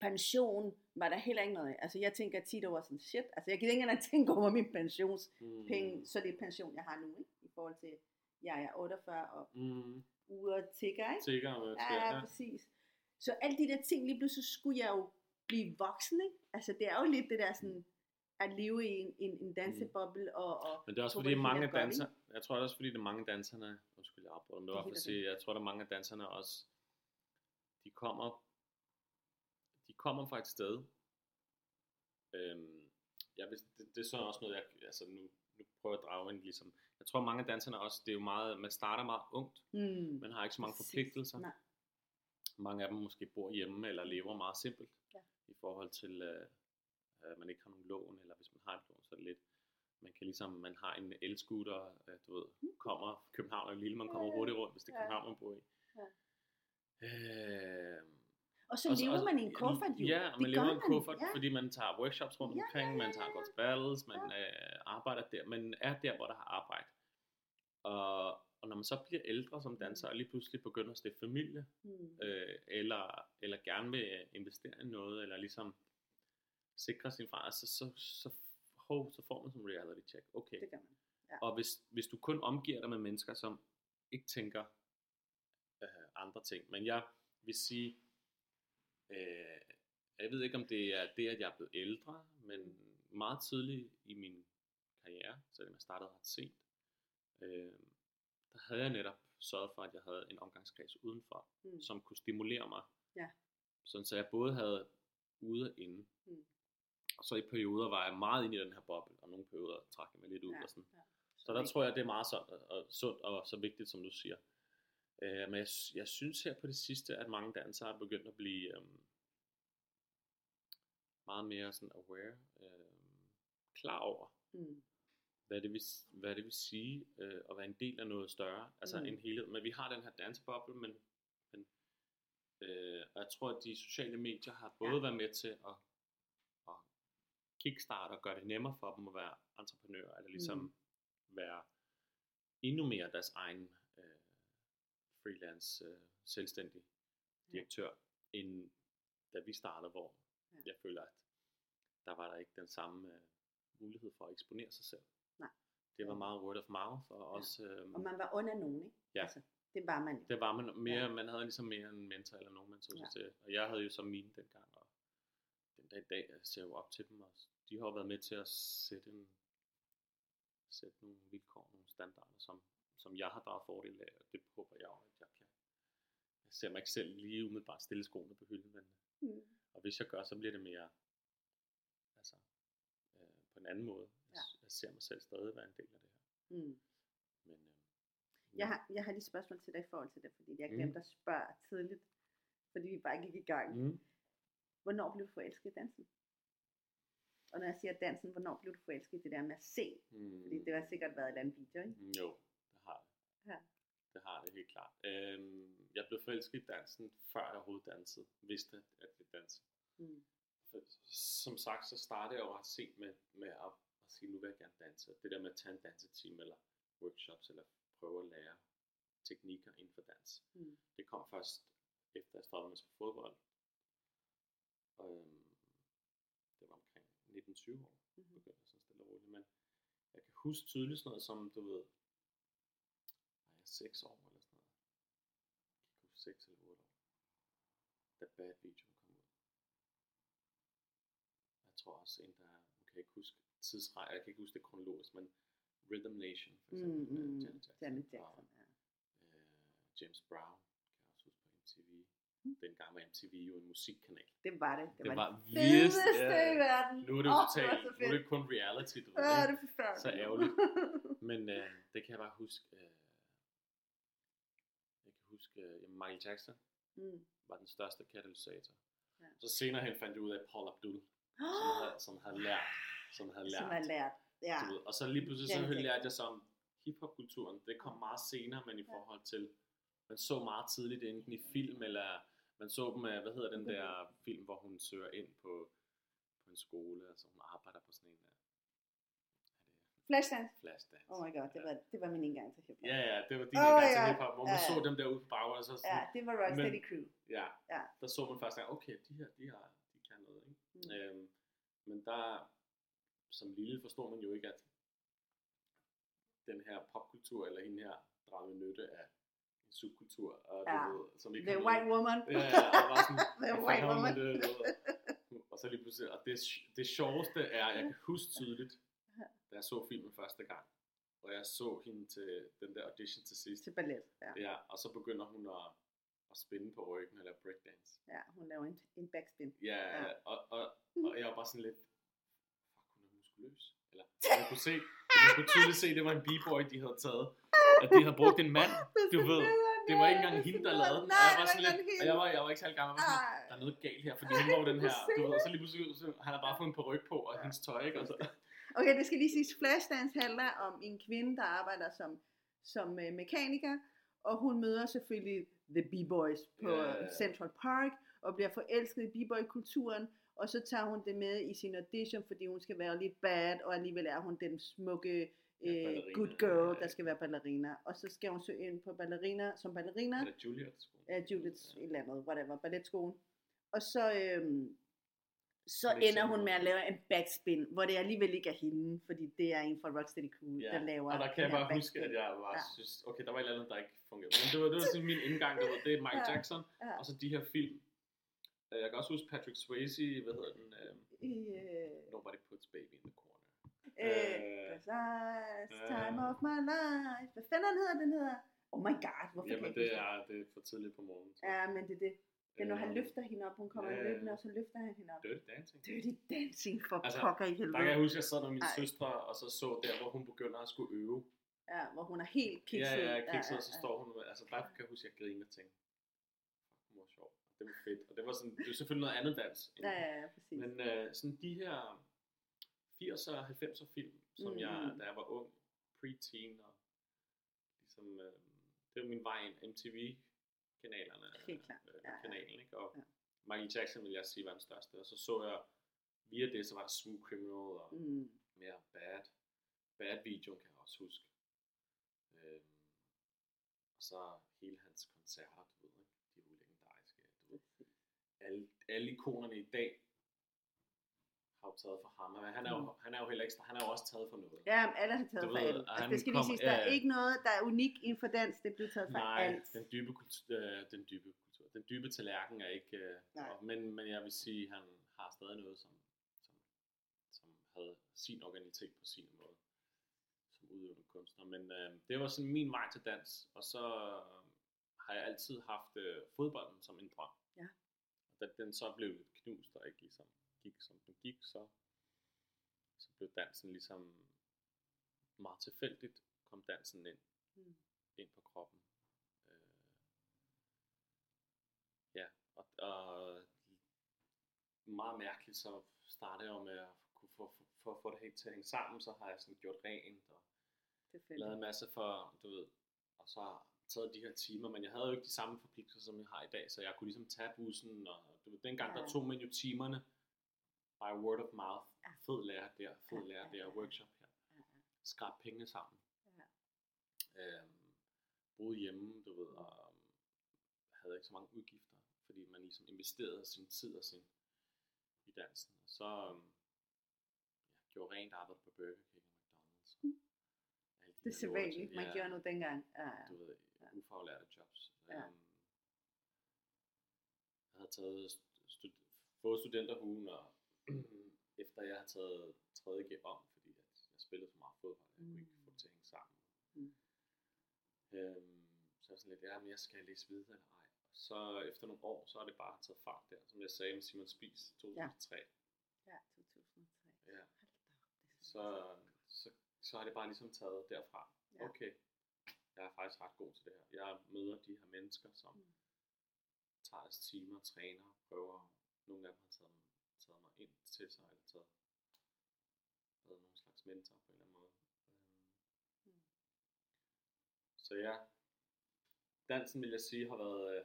pension var der heller ikke noget af. Altså jeg tænker tit over sådan, shit, altså jeg gider ikke engang (laughs) tænke over min pensionspenge, Mm. så det er pension, jeg har nu, ikke? I forhold til, jeg er 48 og Mm. uger tigger, ikke? Sikker med Ja, ja, præcis. Så alle de der ting, lige pludselig skulle jeg jo blive voksen, ikke? Altså det er jo lidt det der sådan, at leve i en, en, en danseboble og, og Men det er også fordi mange er danser, jeg tror også fordi det er mange danserne, undskyld jeg afbryder, men det var for at sige, jeg tror der er mange af danserne også, de kommer, kommer fra et sted, øhm, jeg vil, det, det, er sådan også noget, jeg, altså nu, nu prøver jeg at drage ind ligesom, jeg tror mange af danserne også, det er jo meget, man starter meget ungt, Mm. man har ikke så mange Præcis. forpligtelser, Nej. mange af dem måske bor hjemme eller lever meget simpelt Ja. i forhold til øh, at man ikke har nogen lån eller hvis man har et lån så er det lidt man kan ligesom man har en elscooter øh, du ved kommer København er lille man kommer Mm. Hurtigt rundt hvis det er. København man bor i Ja. øh, Og så og så- lever man i en kuffert jo. ja Det man lever i en kuffert Ja. fordi man tager workshops rundt Ja, omkring ja, man ja, tager ja. går til battles man øh, arbejder der man er der hvor der har arbejde og, og når man så bliver ældre som danser og lige pludselig begynder at stifte familie Mm. øh, eller, eller gerne vil investere i noget, eller ligesom sikre sin far, så, så, så, hov, så får man som reality check. Okay. Det gør man. ja. Og hvis, hvis du kun omgiver dig med mennesker, som ikke tænker øh, andre ting, men jeg vil sige, øh, jeg ved ikke om det er det, at jeg er blevet ældre, men meget tidligt i min karriere, selvom jeg startede ret sent, øh, der havde jeg netop sørget for, at jeg havde en omgangskreds udenfor, Mm. som kunne stimulere mig. Ja. Sådan så jeg både havde ude og inde. Mm. Og så i perioder var jeg meget inde i den her boble, og nogle perioder trak jeg mig lidt ud Ja, og sådan. ja. Så der tror jeg, det er meget sundt og, sundt og så vigtigt, som du siger. Øh, men jeg, jeg synes her på det sidste, at mange dansere er begyndt at blive øhm, meget mere sådan aware, øhm, klar over, Mm. hvad det vil, hvad det vil sige øh, at være en del af noget større, altså Mm. en helhed. Men vi har den her danseboble, men, men øh, og jeg tror, at de sociale medier har både Ja. været med til at, at kickstarte og gøre det nemmere for dem at være entreprenører, eller ligesom Mm. være endnu mere deres egen øh, freelance, øh, selvstændig direktør, ja. end da vi startede, hvor Ja. ja. jeg føler, at der var der ikke den samme øh, mulighed for at eksponere sig selv. Nej. Det var Ja. meget word of mouth, og også, øh, Og man var under nogen, ikke? Ja. Altså, det var man det var man mere, Ja. ja. man havde ligesom mere en mentor eller nogen, man tog sig Ja. til. Og jeg havde jo så mine dengang, og den dag i dag jeg ser jeg jo op til dem, og de har jo været med til at sætte, en, sætte nogle vilkår, nogle standarder, som, som jeg har draget fordel af, og det håber jeg også, at jeg kan. Jeg ser mig ikke selv lige umiddelbart stille skoene på hylden, men Mm. og hvis jeg gør, så bliver det mere altså, øh, på en anden måde. Ja. Jeg, jeg ser mig selv stadig være en del af det her. Mm. Men, øh, Jeg, har, jeg har lige et spørgsmål til dig i forhold til det, fordi jeg Mm. glemte at spørge tidligt, fordi vi bare gik i gang. mm, Hvornår blev du forelsket i dansen? Og når jeg siger dansen, hvornår blev du forelsket i det der med at se? mm, Fordi det har sikkert været et eller andet video, ikke? Mm, Jo. Ja. Det har det helt klart. Øhm, jeg blev forelsket i dansen, før jeg overhovedet dansede. Vidste, at det danse. Mm. For, som sagt, så startede jeg jo ret sent med, med at, at sige, nu vil jeg gerne danse. Det der med at tage en danseteam, eller workshops, eller prøve at lære teknikker inden for dans. Mm. Det kom først efter jeg stoppede med fodbold. Og, øhm, det var omkring 19-20 år, Mhm. begyndte jeg sådan stille og roligt. Men jeg kan huske tydeligt sådan noget som, du ved, jeg 6 år eller sådan noget. Ikke huske 6 eller 8 år. Da Bad Video kom ud. Jeg tror også en, der, nu kan jeg ikke huske tidsrej, jeg kan ikke huske det kronologisk, men Rhythm Nation for Mm, eksempel, med mm, Janet Jackson, Janet og, Jackson, ja. øh, James Brown, kan jeg også huske på MTV. Mm. Dengang var MTV jo en musikkanal. Det var det. Det, Det var, var det fedeste ja. i verden. Nu er det jo Åh, totalt, nu er det kun reality, du ved. Ikke? det er forfærdeligt. Så ærgerligt. Men øh, det kan jeg bare huske. Øh, øh, jamen Michael Jackson mm. var den største katalysator. Ja. Så senere hen fandt jeg ud af Paul Abdul, som (gasps) havde, som havde lært. Som havde lært. Som har lært. Ja. du ved. Og så lige pludselig så Jackson. lærte jeg så om hiphop-kulturen. Det kom meget senere, men i forhold til, man så meget tidligt enten i film, eller man så dem, af, hvad hedder den der film, hvor hun søger ind på, på en skole, altså hun arbejder på sådan en Flashdance. flashdance. Oh my god, det var, det var min indgang til hiphop. Ja, ja, det var din oh, gang til ja. hiphop, hvor man Ja, ja. så dem der ude på baggrunden, og så sådan, Ja, det var Rocksteady Crew. ja, Ja. der så man faktisk, okay, de her, de har, de kan noget, ikke? Mm. Øhm, men der, som lille forstår man jo ikke, at den her popkultur, eller hende her, drager nytte af en subkultur, og Ja. du ved, som ikke The White noget- Woman. Ja, ja, og var sådan, (laughs) The White Woman. man det, og så lige pludselig, og det, det sjoveste er, jeg kan huske tydeligt, jeg så filmen første gang, og jeg så hende til den der audition til sidst, Til ballet. Ja. ja, og så begynder hun at, at spinde på ryggen, eller breakdance. ja, hun laver en, en backspin. Ja, Ja. Og, og, og jeg var bare sådan lidt, fuck, hun er muskuløs. Eller, (laughs) man kunne se, man kunne tydeligt se, det var en b-boy, de havde taget. At de havde brugt en mand, du ved. Det var ikke engang hende, der lavede den. Jeg var sådan lidt, og jeg var, jeg var ikke særlig gammel. Jeg var sådan, der er noget galt her, fordi hun var den her, du ved, og så lige pludselig, så, han har bare fået en peruk på, og hendes tøj, ikke? Og så, Okay, det skal lige siges, Flashdance handler om en kvinde, der arbejder som, som øh, mekaniker, og hun møder selvfølgelig The B-Boys på Ja. yeah. Central Park, og bliver forelsket i B-Boy-kulturen, og så tager hun det med i sin audition, fordi hun skal være lidt bad, og alligevel er hun den smukke Ja, øh, good girl, Ja. der skal være ballerina. Og så skal hun søge ind på ballerina, som ballerina, eller Juliet. af Judiths et eller andet, whatever, balletskolen. Og så, øhm, så ender hun med at lave en backspin, hvor det alligevel ikke er hende, fordi det er en fra Rocksteady Crew, Ja, der laver og der kan jeg bare huske, backspin. at jeg var, Ja. synes, okay, der var et eller andet, der ikke fungerede. Men det var, det var sådan min indgang, du ved, det er Michael Ja. Jackson, Ja. og så de her film. Øh, Jeg kan også huske Patrick Swayze, hvad hedder den? øhm, I, øh, Nobody puts baby in the corner. øh, Øh, precise øh. time of my life. Hvad fanden hedder den hedder? Oh my god, hvorfor Jamen kan det er, det er for tidligt på morgenen. huske det? Ja, men det er det. Er, når han Øh, løfter hende op, hun kommer ja, ja, løbende, ja. og så løfter han hende op. Dirty Dancing. Dirty dancing for Altså, pokker i Der kan jeg helvede. huske, at jeg sad med mine Ej. søstre, og så så der, hvor hun begynder at skulle øve. Ja, hvor hun er helt kikset. Ja, ja, kikset, og så står hun, altså der kan jeg huske, at jeg griner og tænkte, fuck, hun var sjov. Det var fedt. Og det var sådan, det var selvfølgelig noget andet dans. Ja, ja, ja, præcis. Men øh, sådan de her 80'er og 90'er film, som Mm, jeg, da jeg var ung, pre-teen, og ligesom, øh, det var min vej ind, MTV-kanalerne, Helt klart. øh, Ja, kanalen, ikke? Og Ja. Michael Jackson vil jeg sige var den største, og så så jeg, via det, så var der Smooth Criminal, og Mm. mere Bad, Bad Video, kan jeg også huske. Øh, og så hele hans koncerter, du ved, ikke? de er jo legendariske. Du ved, alle, alle ikonerne i dag har jo taget for ham. Men han er jo, han er jo heller ikke, han er jo også taget for noget. Ja, alle har taget Du for alt. Altså, det skal lige siges, der ja, er ja. ikke noget, der er unik inden for dans. Det bliver taget for Nej, alt. den dybe, kultur, øh, den dybe kultur, den dybe tallerken er ikke, øh, Nej. og, men, men jeg vil sige, han har stadig noget, som, som, som havde sin organitet på sin måde, som udøvende kunstner. Men øh, det var sådan min vej til dans, og så øh, har jeg altid haft øh, fodbolden som en drøm. Ja. Og da den så blev knust, og ikke ligesom gik, som den gik, så, så blev dansen ligesom meget tilfældigt, kom dansen ind, Mm. ind på kroppen. Øh, ja, og, og meget mærkeligt, så startede jeg med at kunne få, for, for at få det helt til at hænge sammen, så har jeg sådan gjort rent og Tilfældigt. lavet en masse for, du ved, og så taget de her timer, men jeg havde jo ikke de samme forpligtelser, som jeg har i dag, så jeg kunne ligesom tage bussen, og du ved, dengang Ja. der tog man jo timerne by word of mouth, Ja. fed lærer der, fed Ja, lærer ja, der, ja. workshop her, Ja, skrab pengene sammen, ja. øhm, boede hjemme, du ved, og øhm, havde ikke så mange udgifter, fordi man ligesom investerede sin tid og sin i dansen. Og så øhm, ja, gjorde rent arbejde på Burger King og McDonald's. Mm. De Det er sædvanligt, man ja, gjorde nu dengang. Ja, ja. Du ved, Ja. ufaglærte jobs. Ja. Øhm, jeg havde taget stud- fået studenterhuen, og (clears throat) efter jeg havde taget 3.G om, fordi at jeg spillede for meget fodbold, jeg kunne ikke Mm. få det til at hænge sammen. Mm. Øhm, så var sådan lidt, ja, men jeg skal læse videre eller ej. Og så efter nogle år, så er det bare taget fart der, som jeg sagde med Simon Spies 2003. ja 2003. Ja. Hold da op, det er Så, så, så har det bare ligesom taget derfra. Ja. Okay, jeg er faktisk ret god til det her. Jeg møder de her mennesker, som Mm. tager deres timer, træner, prøver. Nogle af dem har taget, ind til sig, eller taget, været nogle slags mentor på en eller anden måde. Øhm, Mm. Så ja, dansen vil jeg sige har været øh,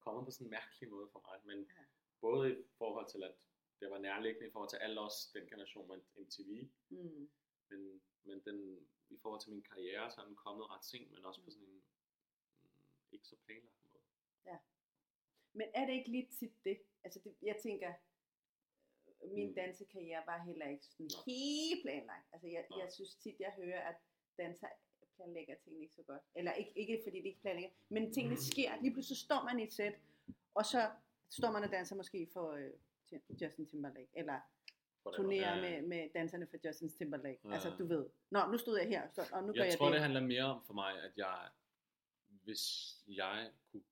kommet på sådan en mærkelig måde for mig, men Ja. både i forhold til, at det var nærliggende i forhold til alle os, den generation med MTV, Mm. men, men den, i forhold til min karriere, så er den kommet ret sent, men også på sådan en mm, ikke så planlagt måde. Men er det ikke lidt tit det? Altså, det, jeg tænker, min Mm. dansekarriere var heller ikke sådan helt planlagt. Altså, jeg, jeg synes tit, jeg hører, at danser planlægger tingene ikke så godt. Eller ikke, ikke fordi det ikke planlægger, men tingene sker. Lige pludselig står man i et sæt, og så står man og danser måske for øh, Ti- Justin Timberlake, eller turnerer Ja, med, med danserne for Justin Timberlake. Ja. Altså, du ved, nå, nu stod jeg her, og nu gør jeg jeg tror, det. det handler mere om for mig, at jeg, hvis jeg kunne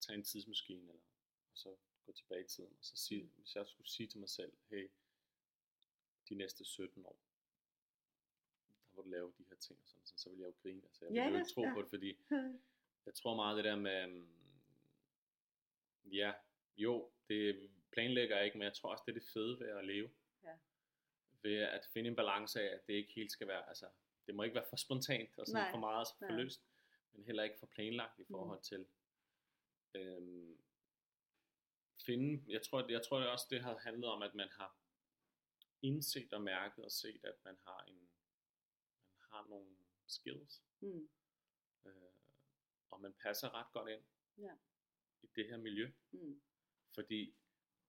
tage en tidsmaskine, eller og så gå tilbage i tiden, og så sige, hvis jeg skulle sige til mig selv, hey, de næste 17 år, der hvor du lave de her ting, og sådan, sådan, så vil jeg jo grine. Altså, jeg vil Ja, jo ikke tro ja. på det, fordi (laughs) jeg tror meget det der med, mm, ja, jo, det planlægger jeg ikke, men jeg tror også, det er det fede ved at leve. Ja. Ved at finde en balance af, at det ikke helt skal være, altså, det må ikke være for spontant og sådan Nej, for meget for løst, men heller ikke for planlagt i Mm. forhold til øhm, finde, jeg tror, jeg tror også, det har handlet om, at man har indset og mærket og set, at man har en, man har nogle skills, Mm. øh, og man passer ret godt ind Ja. i det her miljø. Mm. Fordi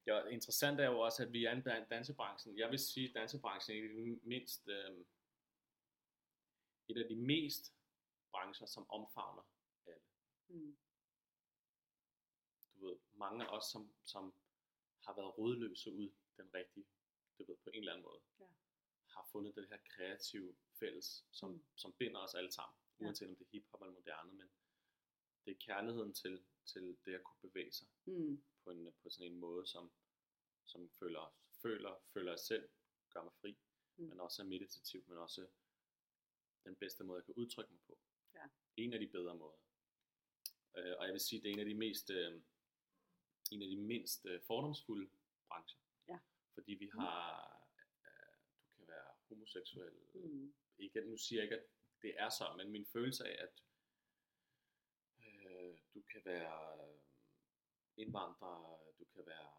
ja, interessant er jo også, at vi er dan- dansebranchen. Jeg vil sige, at dansebranchen er et af de mindst, øh, et af de mest brancher, som omfavner alle. Mm. Mange af os, som, som har været rådløse ud den rigtige, du ved, på en eller anden måde, Ja. har fundet det her kreative fælles, som, Mm. som binder os alle sammen, Ja. uanset om det er hiphop eller moderne, men det er kærligheden til, til det at kunne bevæge sig Mm. på, en, på sådan en måde, som, som føler, føler, føler jeg selv, gør mig fri, mm. men også er meditativ, men også den bedste måde, jeg kan udtrykke mig på. Ja. En af de bedre måder. Øh, og jeg vil sige, det er en af de mest, øh, en af de mindst øh, fordomsfulde brancher. Ja. Fordi vi har, øh, du kan være homoseksuel, Mm. igen, nu siger jeg ikke, at det er sådan, men min følelse af, at øh, du kan være øh, indvandrer, du kan være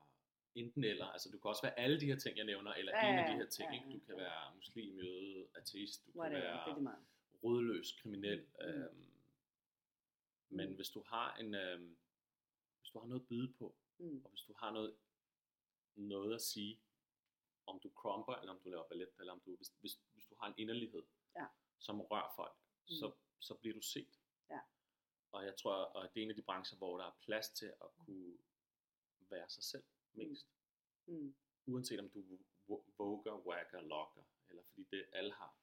enten eller, altså du kan også være alle de her ting, jeg nævner, eller Ja, en af de her ting, ja, ikke? Du kan være muslim, jøde, ateist, du kan det er være meget. rodløs kriminel. Mm. Øhm, men Mm. hvis du har en, øhm, du har noget at byde på, Mm. og hvis du har noget, noget at sige, om du krumper, eller om du laver ballet, eller om du, hvis, hvis, hvis du har en inderlighed, Ja. som rører folk, Mm. så, så bliver du set. Ja. Og jeg tror, at det er en af de brancher, hvor der er plads til at kunne være sig selv mest. Mm. Uanset om du våger, wagger, lokker, eller fordi det alle har.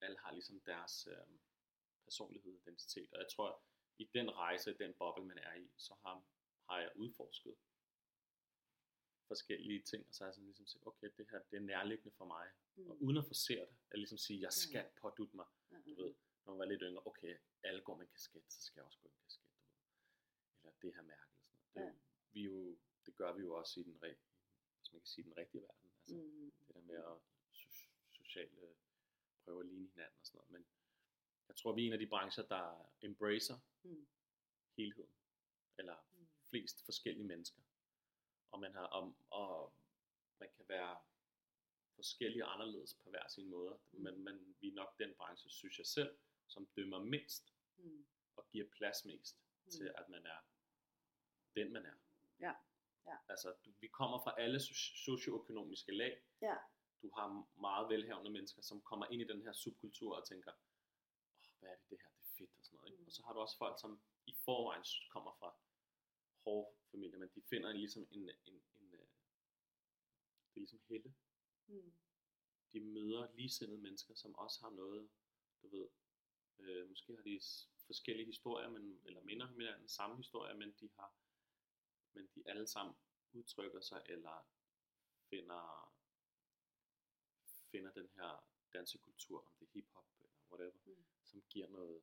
Alle har ligesom deres øh, personlighed, identitet. Og jeg tror, i den rejse, i den boble, man er i, så har, har jeg udforsket forskellige ting, og så har jeg sådan ligesom set, okay, det her det er nærliggende for mig. Mm. Og uden at forsere det, at ligesom sige, jeg skal pådutte mig, Ja, du ved, når man var lidt yngre, okay, alle går med en kasket, så skal jeg også gå med en kasket, du ved. Eller det her mærke, eller sådan noget. Det, Ja. vi jo, det gør vi jo også i den, hvis man kan sige, den rigtige verden. Altså, Mm. det der med at so- sociale prøve at ligne hinanden og sådan noget. Men jeg tror, vi er en af de brancher, der embracer Mm. helheden. Eller Mm. Flest forskellige mennesker. Og man, har, og, og man kan være forskellige og anderledes på hver sin måde. Mm. Men, men vi er nok den branche, synes jeg selv, som dømmer mindst Mm. og giver plads mest Mm. til, at man er den, man er. Ja, ja. Altså, du, vi kommer fra alle so- socioøkonomiske lag. Ja. Du har meget velhavende mennesker, som kommer ind i den her subkultur og tænker, oh, hvad er det, det her, det er fedt og sådan noget. Ikke? Mm. Og så har du også folk, som i forvejen kommer fra hårde familier, men de finder ligesom en, en, en, øh, det er ligesom helle. Mm. De møder ligesindede mennesker, som også har noget, du ved, øh, måske har de forskellige historier, men, eller minder om hinanden, samme historie, men de har, men de alle sammen udtrykker sig, eller finder, finder den her dansekultur, om det er hiphop, eller whatever, Mm. som giver noget,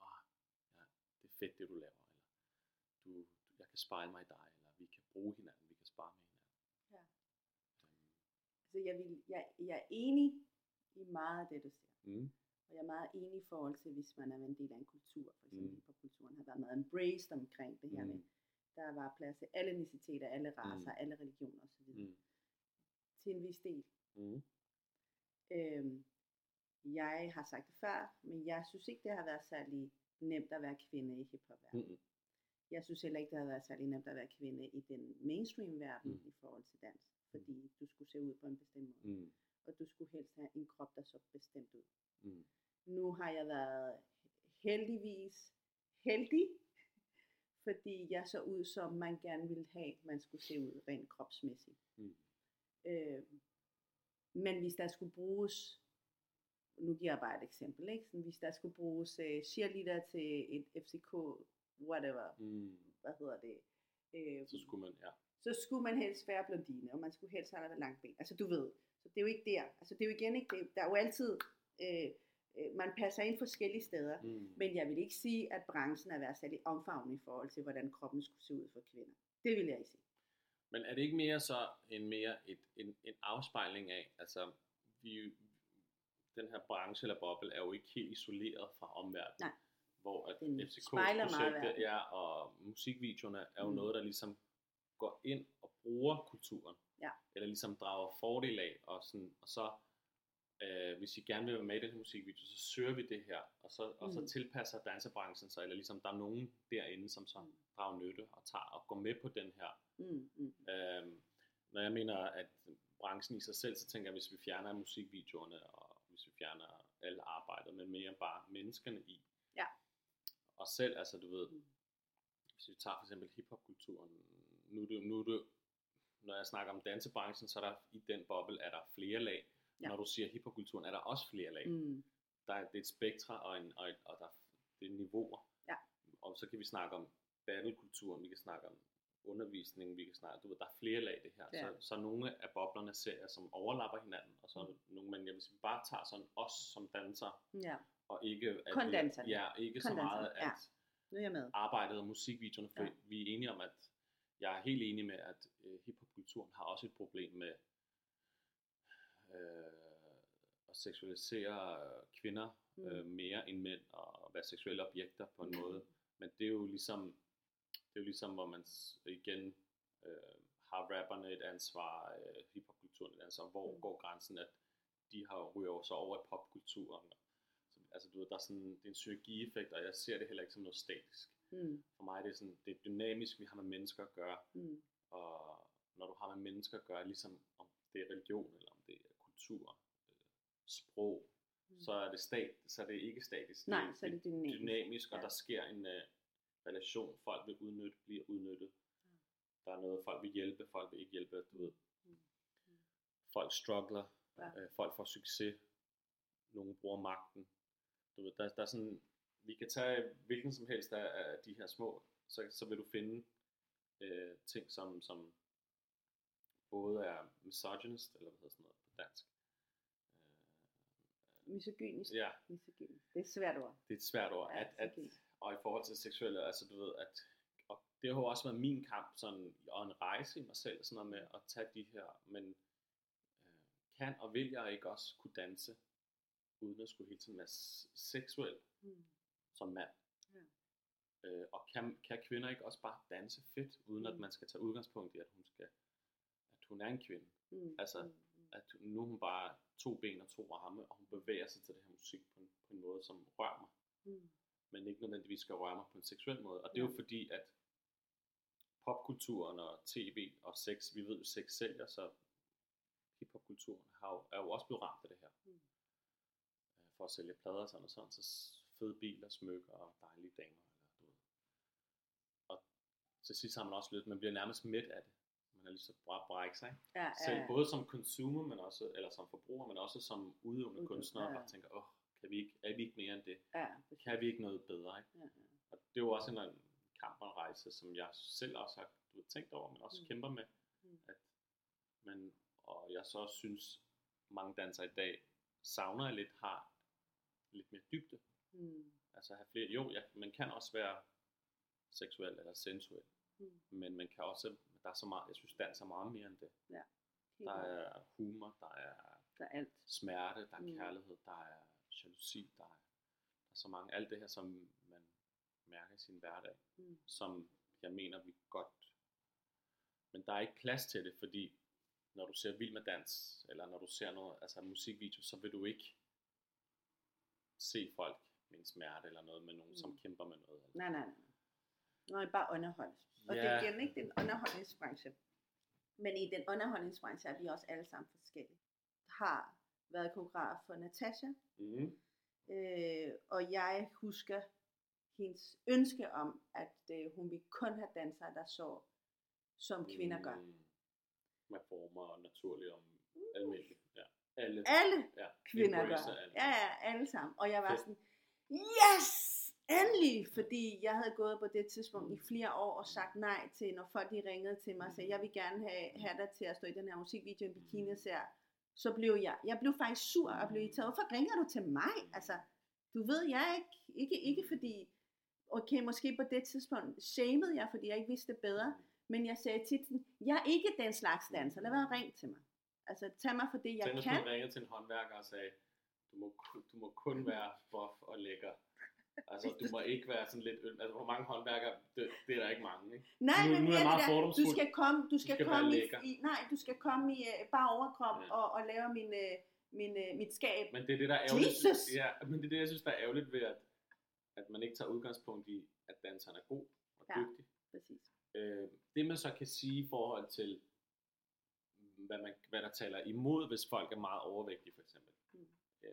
ah, ja, det er fedt det du laver, eller du, jeg kan spejle mig i dig, eller vi kan bruge hinanden, vi kan spare med hinanden. Ja. Øhm, Altså, jeg, vil, jeg, jeg er enig i meget af det, du siger. Mm. Og jeg er meget enig i forhold til, hvis man er en del af en kultur. For eksempel Mm. mm. kulturen har været meget embraced omkring det her med, Mm. der var plads til alle etniciteter, alle racer, Mm. alle religioner osv. Mm. Til en vis del. Mm. Øhm, jeg har sagt det før, men jeg synes ikke, det har været særlig nemt at være kvinde i hiphop-verdenen. Mm. Jeg synes heller ikke, det har været særlig nemt at være kvinde i den mainstream-verden Mm. i forhold til dans. Fordi du skulle se ud på en bestemt måde. Mm. Og du skulle helst have en krop, der så bestemt ud. Mm. Nu har jeg været heldigvis heldig, fordi jeg så ud, som man gerne ville have, man skulle se ud rent kropsmæssigt. Mm. Øh, men hvis der skulle bruges, nu giver jeg bare et eksempel, ikke? Sådan, hvis der skulle bruges uh, cheerleader til et FCK, whatever, Mm. hvad hedder det, øh, Så skulle man, ja. så skulle man helst være blondine, og man skulle helst have langt ben. Altså du ved, så det er jo ikke der. Altså det er jo igen ikke det. Der er jo altid, øh, øh, man passer ind forskellige steder. Mm. Men jeg vil ikke sige, at branchen er været særlig omfavnende i forhold til, hvordan kroppen skulle se ud for kvinder. Det vil jeg ikke sige. Men er det ikke mere så en mere et, en, en afspejling af, altså vi, den her branche eller boble er jo ikke helt isoleret fra omverdenen. Nej. Hvor at Den verden. ja, og musikvideoerne er jo Mm. noget, der ligesom går ind og bruger kulturen. Ja. Eller ligesom drager fordel af, og, sådan, og så øh, hvis I gerne vil være med i den her musikvideo, så søger vi det her, og så, og så Mm. tilpasser dansebranchen sig, eller ligesom der er nogen derinde, som så Mm. drager nytte og tager og går med på den her Mm, mm. Øhm, når jeg mener, at branchen i sig selv, så tænker jeg, hvis vi fjerner musikvideoerne, og hvis vi fjerner alle arbejdet, men mere bare menneskerne i. Og selv, altså du ved, Mm. hvis vi tager for eksempel hiphopkulturen, nu er det, nu er det, når jeg snakker om dansebranchen, så er der i den boble, er der flere lag. Ja. Når du siger hiphopkulturen, er der også flere lag. Mm. Der er, det er et spektra, og, en, og, et, og der, det er niveauer. Ja. Og så kan vi snakke om battlekulturen, vi kan snakke om undervisning, vi kan snakke, du ved, der er flere lag i det her. Ja. Så, så nogle af boblerne ser jeg, som overlapper hinanden, og så Mm. nogle, men jeg, vi bare tager sådan os som danser, Ja, og ikke, at Kun vi, ja, ikke Kun så meget, danserne, ja. at nu er jeg med. arbejdet og musikvideoerne, for Ja. vi er enige om, at jeg er helt enig med, at øh, hiphopkulturen har også et problem med øh, at seksualisere kvinder Mm. øh, mere end mænd, og være seksuelle objekter på en måde. Men det er jo ligesom, det er jo ligesom, hvor man igen øh, har rapperne et ansvar, øh, hiphopkulturen et ansvar, hvor Mm. går grænsen, at de har ryger så over i popkulturen. Så altså du ved, der er sådan, det er en synergieffekt, og jeg ser det heller ikke som noget statisk. Mm. For mig er det sådan, det er dynamisk, vi har med mennesker at gøre, Mm. og når du har med mennesker at gøre, ligesom om det er religion, eller om det er kultur, øh, sprog, Mm. så er det stat, så er det ikke statisk. Nej, så er det dynamisk. dynamisk, og Ja. der sker en uh, relation, folk vil udnytte, bliver udnyttet. Der er noget, folk vil hjælpe, folk vil ikke hjælpe, du ved. Mm. Mm. Folk struggler, Ja. øh, folk får succes, nogen bruger magten. Du ved, der, der er sådan, vi kan tage hvilken som helst af, af de her små, så, så vil du finde øh, ting, som, som både er misogynist, eller hvad hedder sådan noget på dansk. Øh, ja, Misogynisk. Det er et svært ord. det er et svært ord, Ja, at, at. Og i forhold til seksuelle, altså du ved, at og det har jo også været min kamp, sådan, og en rejse i mig selv, sådan noget med at tage de her, men øh, kan og vil jeg ikke også kunne danse, uden at skulle hele tiden være seksuel Mm. som mand? Ja. Øh, og kan, kan kvinder ikke også bare danse fedt, uden at Mm. man skal tage udgangspunkt i, at hun skal, at hun er en kvinde? Mm. Altså, mm. At nu er hun bare to ben og to arme, og hun bevæger sig til det her musik på en, på en måde, som rører mig Mm. Men ikke nødvendigvis skal røre mig på en seksuel måde. Og det er jo Ja. fordi, at popkulturen og tv og sex, vi ved jo, sex sælger, så hiphopkulturen har er jo også blevet ramt af det her. Mm. Øh, For at sælge plader og sådan og sådan, så fede biler, smykker og dejlige damer. Eller, du ved. Og til sidst har man også lyst, man bliver nærmest midt af det. Man lyst til at bræ- brække sig. Ikke? Ja, Selv ja. både som consumer, men også, eller som forbruger, men også som udøvende Udøvende, kunstner, ja. og bare tænker, åh, kan vi ikke, er vi ikke mere end det? Ja, præcis. Kan vi ikke noget bedre? Ikke? Ja, ja. Og det er jo også en, en kamp og en rejse, som jeg selv også har du ved, tænkt over, men også Mm. kæmper med. Mm. At man, og jeg så også synes, mange dansere i dag savner jeg lidt, har lidt mere dybde. Mm. Altså have flere, jo, ja, man kan også være seksuel eller sensuel, Mm. men man kan også, der er så meget, jeg synes dans er meget mere end det. Helt Der er humor, der er Der er alt. smerte, der er Mm. kærlighed, der er jalousi, der er, der er så mange, alt det her, som man mærker i sin hverdag Mm. som jeg mener, vi godt... Men der er ikke plads til det, fordi når du ser Vild med Dans, eller når du ser noget, altså musikvideo, så vil du ikke se folk med en smerte eller noget, med nogen, mm. som kæmper med noget. Nej, nej, nej. Nå, bare underholdes. Og Ja. det er igen ikke den underholdningsbranche. Men i den underholdningsbranche er vi også alle sammen forskellige. Har været koreograf for Natasha, Mm. øh, og jeg husker hendes ønske om, at øh, hun ville kun have dansere, der så, som kvinder gør. Mm. Med former og naturligt og almindeligt. Ja. Alle. Alle ja. kvinder gør. alle. Ja, ja, alle sammen. Og jeg var Fedt. sådan, yes! Endelig! Fordi jeg havde gået på det tidspunkt i flere år og sagt nej til, når folk de ringede til mig og sagde, jeg vil gerne have, have dig til at stå i den her musikvideo i en bikini og ser. Så blev jeg, jeg blev faktisk sur og blev irriteret. Hvorfor ringer du til mig? Altså, du ved, jeg ikke, ikke, ikke fordi, okay, måske på det tidspunkt shamede jeg, fordi jeg ikke vidste bedre, men jeg sagde tit sådan, jeg er ikke den slags danser, lad være at ringe til mig. Altså, tag mig for det, jeg hvis kan. du ringede til en håndværker og sagde, du må, du må kun være buff og lækker. Altså, du må ikke være sådan lidt øl. Altså, hvor mange håndværkere, det, det er der ikke mange, ikke? Nej, Nu- men nu er meget det der, du skal komme, du skal, skal være komme i, i, nej, du skal komme i uh, bare overkrop Ja. ja. og, og lave min, uh, min, uh, mit skab. Men det er det, der er ærgerligt. Jesus! Ja, men det er det, jeg synes, der er ærgerligt ved, at, at man ikke tager udgangspunkt i, at danseren er god og Ja. dygtig. Præcis. Øh, det man så kan sige i forhold til, hvad, man, hvad der taler imod, hvis folk er meget overvægtige for eksempel. Mm. Øh,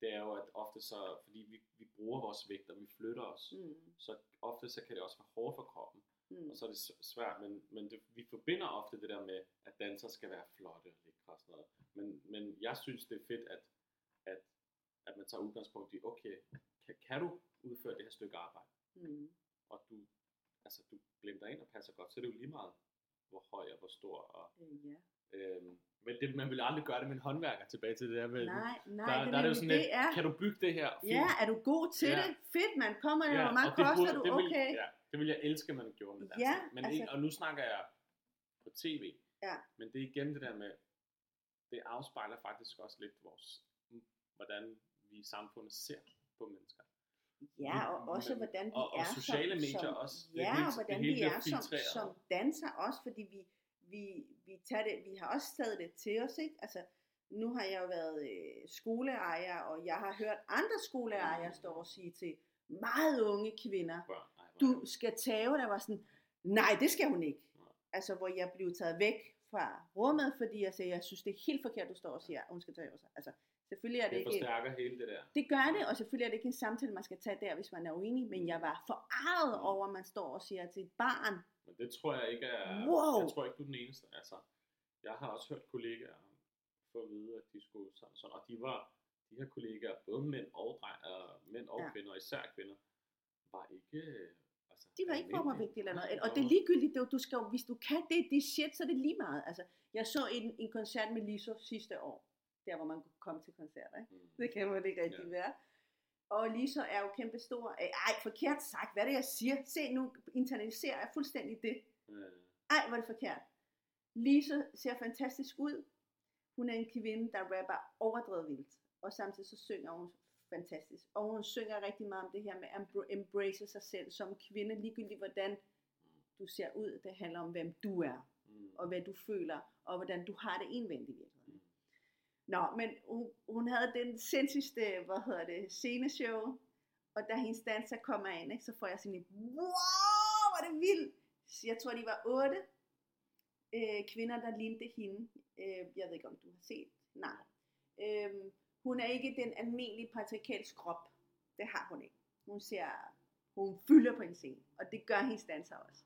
det er jo, at ofte så, fordi vi, vi bruger vores vægt, og vi flytter os, Mm. så ofte så kan det også være hårdt for kroppen, Mm. og så er det svært, men, men det, vi forbinder ofte det der med, at danser skal være flotte og lækre og sådan noget. Men, men jeg synes, det er fedt, at, at, at man tager udgangspunkt i, okay, kan, kan du udføre det her stykke arbejde, Mm. og du, altså, du blinder ind og passer godt, så er det jo lige meget, hvor høj og hvor stor. Og, Øh, ja. Øhm, men det, man vil aldrig gøre det med en håndværker, tilbage til det der med, Nej, nej, der, det, der er det jo sådan det lidt, er. kan du bygge det her? Fint. Ja, er du god til Ja. det? Fedt, man kommer der, hvor meget og det koster burde- du? det vil, Okay. Ja, det vil jeg elske, man gjorde med Ja, dansen. Men altså- ikke, og nu snakker jeg på tv. Ja. Men det er igen det der med, det afspejler faktisk også lidt vores, hvordan vi i samfundet ser på mennesker. Ja, og også hvordan vi og- og er sociale som, medier som, også. Det Ja, og det hvordan vi er som, som danser også, fordi vi, vi, vi, tager det, vi har også taget det til os, ikke? Altså, nu har jeg jo været øh, skoleejer, og jeg har hørt andre skoleejere stå og sige til meget unge kvinder, er du det- skal tage, der var sådan, nej, det skal hun ikke. Altså, hvor jeg blev taget væk fra rummet, fordi jeg sagde, jeg synes, det er helt forkert, du står og siger, at hun skal tage sig. Altså, selvfølgelig er det Det ikke... forstærker hele det der. Det gør det, og selvfølgelig er det ikke en samtale, man skal tage der, hvis man er uenig, men jeg var forarvet over, at man står og siger til et barn, Men det tror jeg ikke er... Wow. Jeg tror ikke, du er den eneste. Altså, jeg har også hørt kollegaer få at vide, at de skulle sådan sådan. Og de var, de her kollegaer, både mænd og, og mænd og Ja. kvinder, og især kvinder, var ikke... øh, Altså, de var ikke almindelige. overvægtige eller noget. Og det er ligegyldigt, du, du skal, hvis du kan det, det shit, så er det lige meget. Altså, jeg så en, en koncert med Liso sidste år, der hvor man kunne komme til koncerter. Ikke? Mm. Det kan man ikke rigtig Ja. være. Og Liso er jo kæmpe stor. Ej, forkert sagt. Hvad er det, jeg siger? Se, nu internaliserer jeg fuldstændig det. Øh, Ej, hvor er det forkert. Lisa ser fantastisk ud. Hun er en kvinde, der rapper overdrevet vildt. Og samtidig så synger hun fantastisk. Og hun synger rigtig meget om det her med at embr- embrace sig selv som kvinde, ligegyldigt hvordan du ser ud. Det handler om, hvem du er, mm. og hvad du føler, og hvordan du har det indvendigt. Nå, men hun, hun havde den sindssygste, hvad hedder det, sceneshow, og da hendes danser kommer ind, ikke, så får jeg sådan en, wow, hvor det vildt. Jeg tror, de var otte øh, kvinder, der lignede hende. Øh, jeg ved ikke, om du har set. Nej. Øh, hun er ikke den almindelige patriarkalsk krop. Det har hun ikke. Hun ser, hun fylder på en scene, og det gør hendes danser også.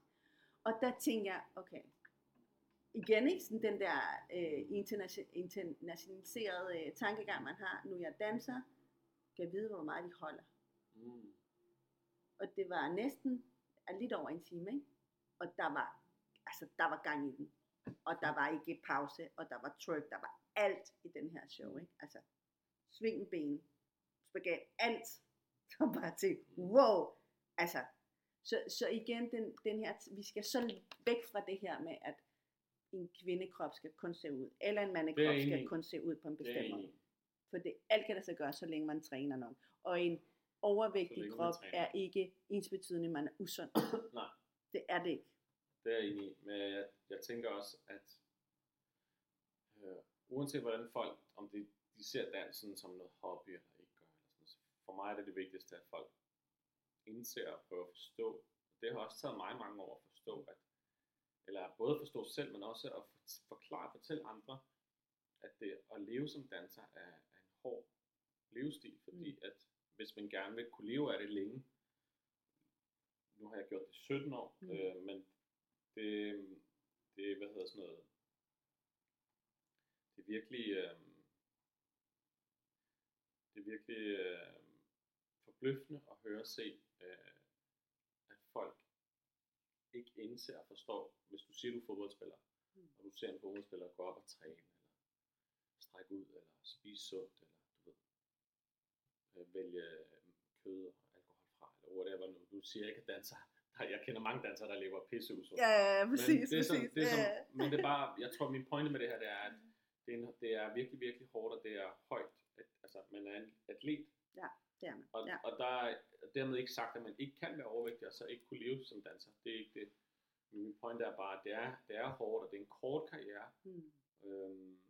Og der tænker jeg, okay, igen ikke sådan den der øh, internation- internationaliserede øh, tankegang, man har, nu jeg danser, kan vide, hvor meget de holder. Mm. Og det var næsten lidt over en time, ikke? Og der var, altså, der var gang i den. Og der var ikke pause, og der var tryk, der var alt i den her show, ikke? Altså, svingenben, spagat, alt. Så bare til, wow! Altså, så, så igen, den, den her, vi skal så væk fra det her med, at en kvindekrop skal kun se ud, eller en mandekrop skal kun se ud på en bestemt måde. For det, alt kan lade sig gøre, så længe man træner nok. Og en Så overvægtig krop er ikke ensbetydende, at man er usund. (coughs) Nej. Det er det ikke. Det er jeg enig i. Men jeg, jeg tænker også, at øh, uanset hvordan folk, om de, de ser dansen som noget hobby eller ikke gør, eller sådan, så for mig er det det vigtigste, at folk indser og prøver at forstå. Det har også taget mig mange år at forstå, at, eller både forstå selv, men også at for- forklare og fortælle andre, at det at leve som danser er, er en hård levestil, fordi at hvis man gerne vil kunne leve af det længe, nu har jeg gjort det i 17 år, Mm. mm. øh, men det, det, hvad hedder sådan noget, det er virkelig, øh, det er virkelig øh, forbløffende at høre og se, øh, ikke indser og forstår, hvis du siger, du er fodboldspiller, Mm. og du ser en fodboldspiller gå op og træne, eller strække ud, eller spise sundt, eller du ved, øh, vælge øh, kød og alkohol fra, eller whatever nu. Du siger ikke, at danser, der, jeg kender mange dansere, der lever pisseusundt. Ja, ja, Men præcis, det er som, præcis. det er ja. men det er bare, jeg tror, min pointe med det her, det er, at det er, en, det er virkelig, virkelig hårdt, og det er højt. At, altså, man er en atlet, det er man. og, Ja. ja. og der er dermed ikke sagt, at man ikke kan være overvægtig, og så ikke kunne leve som danser. Det er ikke det. Men min pointe er bare, at det er, det er hårdt, og det er en kort karriere. Mm. Øhm,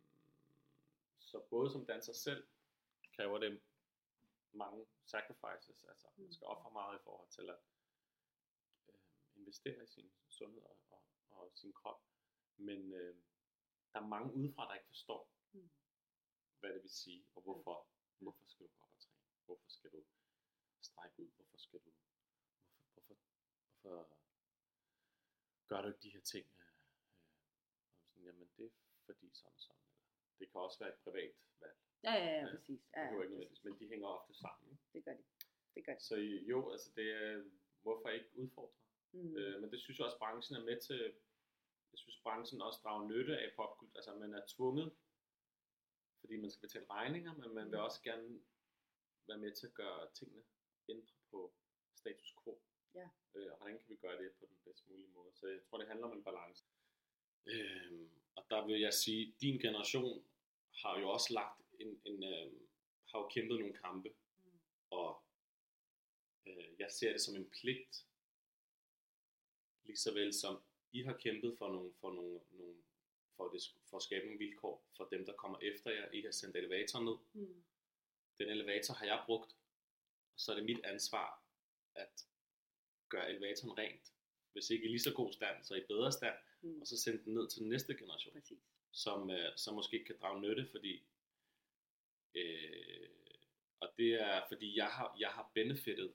så både som danser selv, kræver det mange sacrifices. Altså, man Mm. skal ofre meget i forhold til at øh, investere i sin sundhed og, og, og sin krop. Men øh, der er mange udefra, der ikke forstår, Mm. hvad det vil sige, og hvorfor. Hvorfor skal du gå op og træne? Hvorfor skal du strække ud? Hvorfor skal du... Hvorfor, hvorfor, hvorfor gør du ikke de her ting? Øh, øh, og sådan, jamen det er fordi sådan og sådan. Eller, det kan også være et privat valg. Ja, ja, ja, Ja, præcis. Det Ja, behøver ja, ikke nødvendigvis, men de hænger ofte sammen. Det gør de. Det gør de. Så jo, altså det er, hvorfor ikke udfordre? Mm. Øh, men det synes jeg også, branchen er med til. Jeg synes, branchen også drager nytte af popkultur. Altså, man er tvunget, fordi man skal betale regninger, men man vil Mm. også gerne være med til at gøre tingene ændre på status quo. Ja. Øh, og hvordan kan vi gøre det på den bedst mulige måde? Så jeg tror, det handler om en balance. Øh, og der vil jeg sige, din generation har jo også lagt en, en øh, har jo kæmpet nogle kampe, Mm. og øh, jeg ser det som en pligt, lige så vel som I har kæmpet for nogle, for nogle, nogle for, det, for at skabe nogle vilkår for dem, der kommer efter jer. I har sendt elevatoren ned. Mm. Den elevator har jeg brugt, så er det mit ansvar at gøre elevatoren rent. Hvis ikke i lige så god stand, så i bedre stand, Mm. og så sende den ned til den næste generation Præcis. som, øh, som måske kan drage nytte, fordi øh, og det er fordi jeg har, jeg har benefitet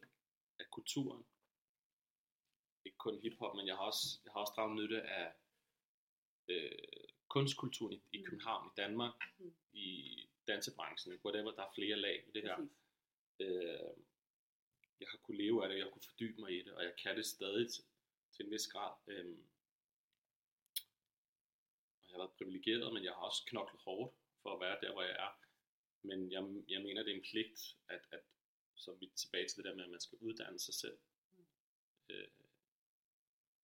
af kulturen. Ikke kun hiphop, men jeg har også, jeg har også draget nytte af øh, kunstkulturen i, i Mm. København, i Danmark, Mm. i dansebranchen, whatever, der er flere lag i det her. Præcis. Øh, jeg har kunne leve af det, jeg har kunne fordybe mig i det, og jeg kan det stadig til, til en vis grad. Øh, og jeg har været privilegeret, men jeg har også knoklet hårdt for at være der, hvor jeg er. Men jeg, jeg mener, det er en pligt, at, at så er vi tilbage til det der med, at man skal uddanne sig selv. Øh,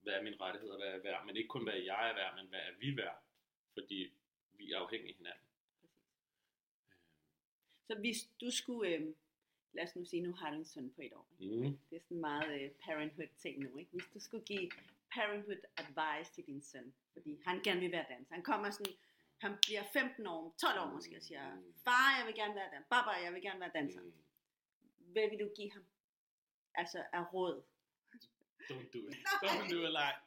hvad er mine rettigheder, hvad er værd? Men ikke kun, hvad jeg er værd, men hvad er vi værd? Fordi vi er afhængige af hinanden. Så hvis du skulle, øh, lad os nu sige, nu har du en søn på et år. Mm. Det er sådan meget øh, parenthood ting nu, ikke? Hvis du skulle give parenthood advice til din søn, fordi han gerne vil være danser. Han kommer sådan, han bliver 15 år, 12 år måske, og siger, far, jeg vil gerne være danser. Baba, jeg vil gerne være danser. Mm. Hvad vil du give ham? Altså af råd. Don't do it. (laughs) Don't do it, like.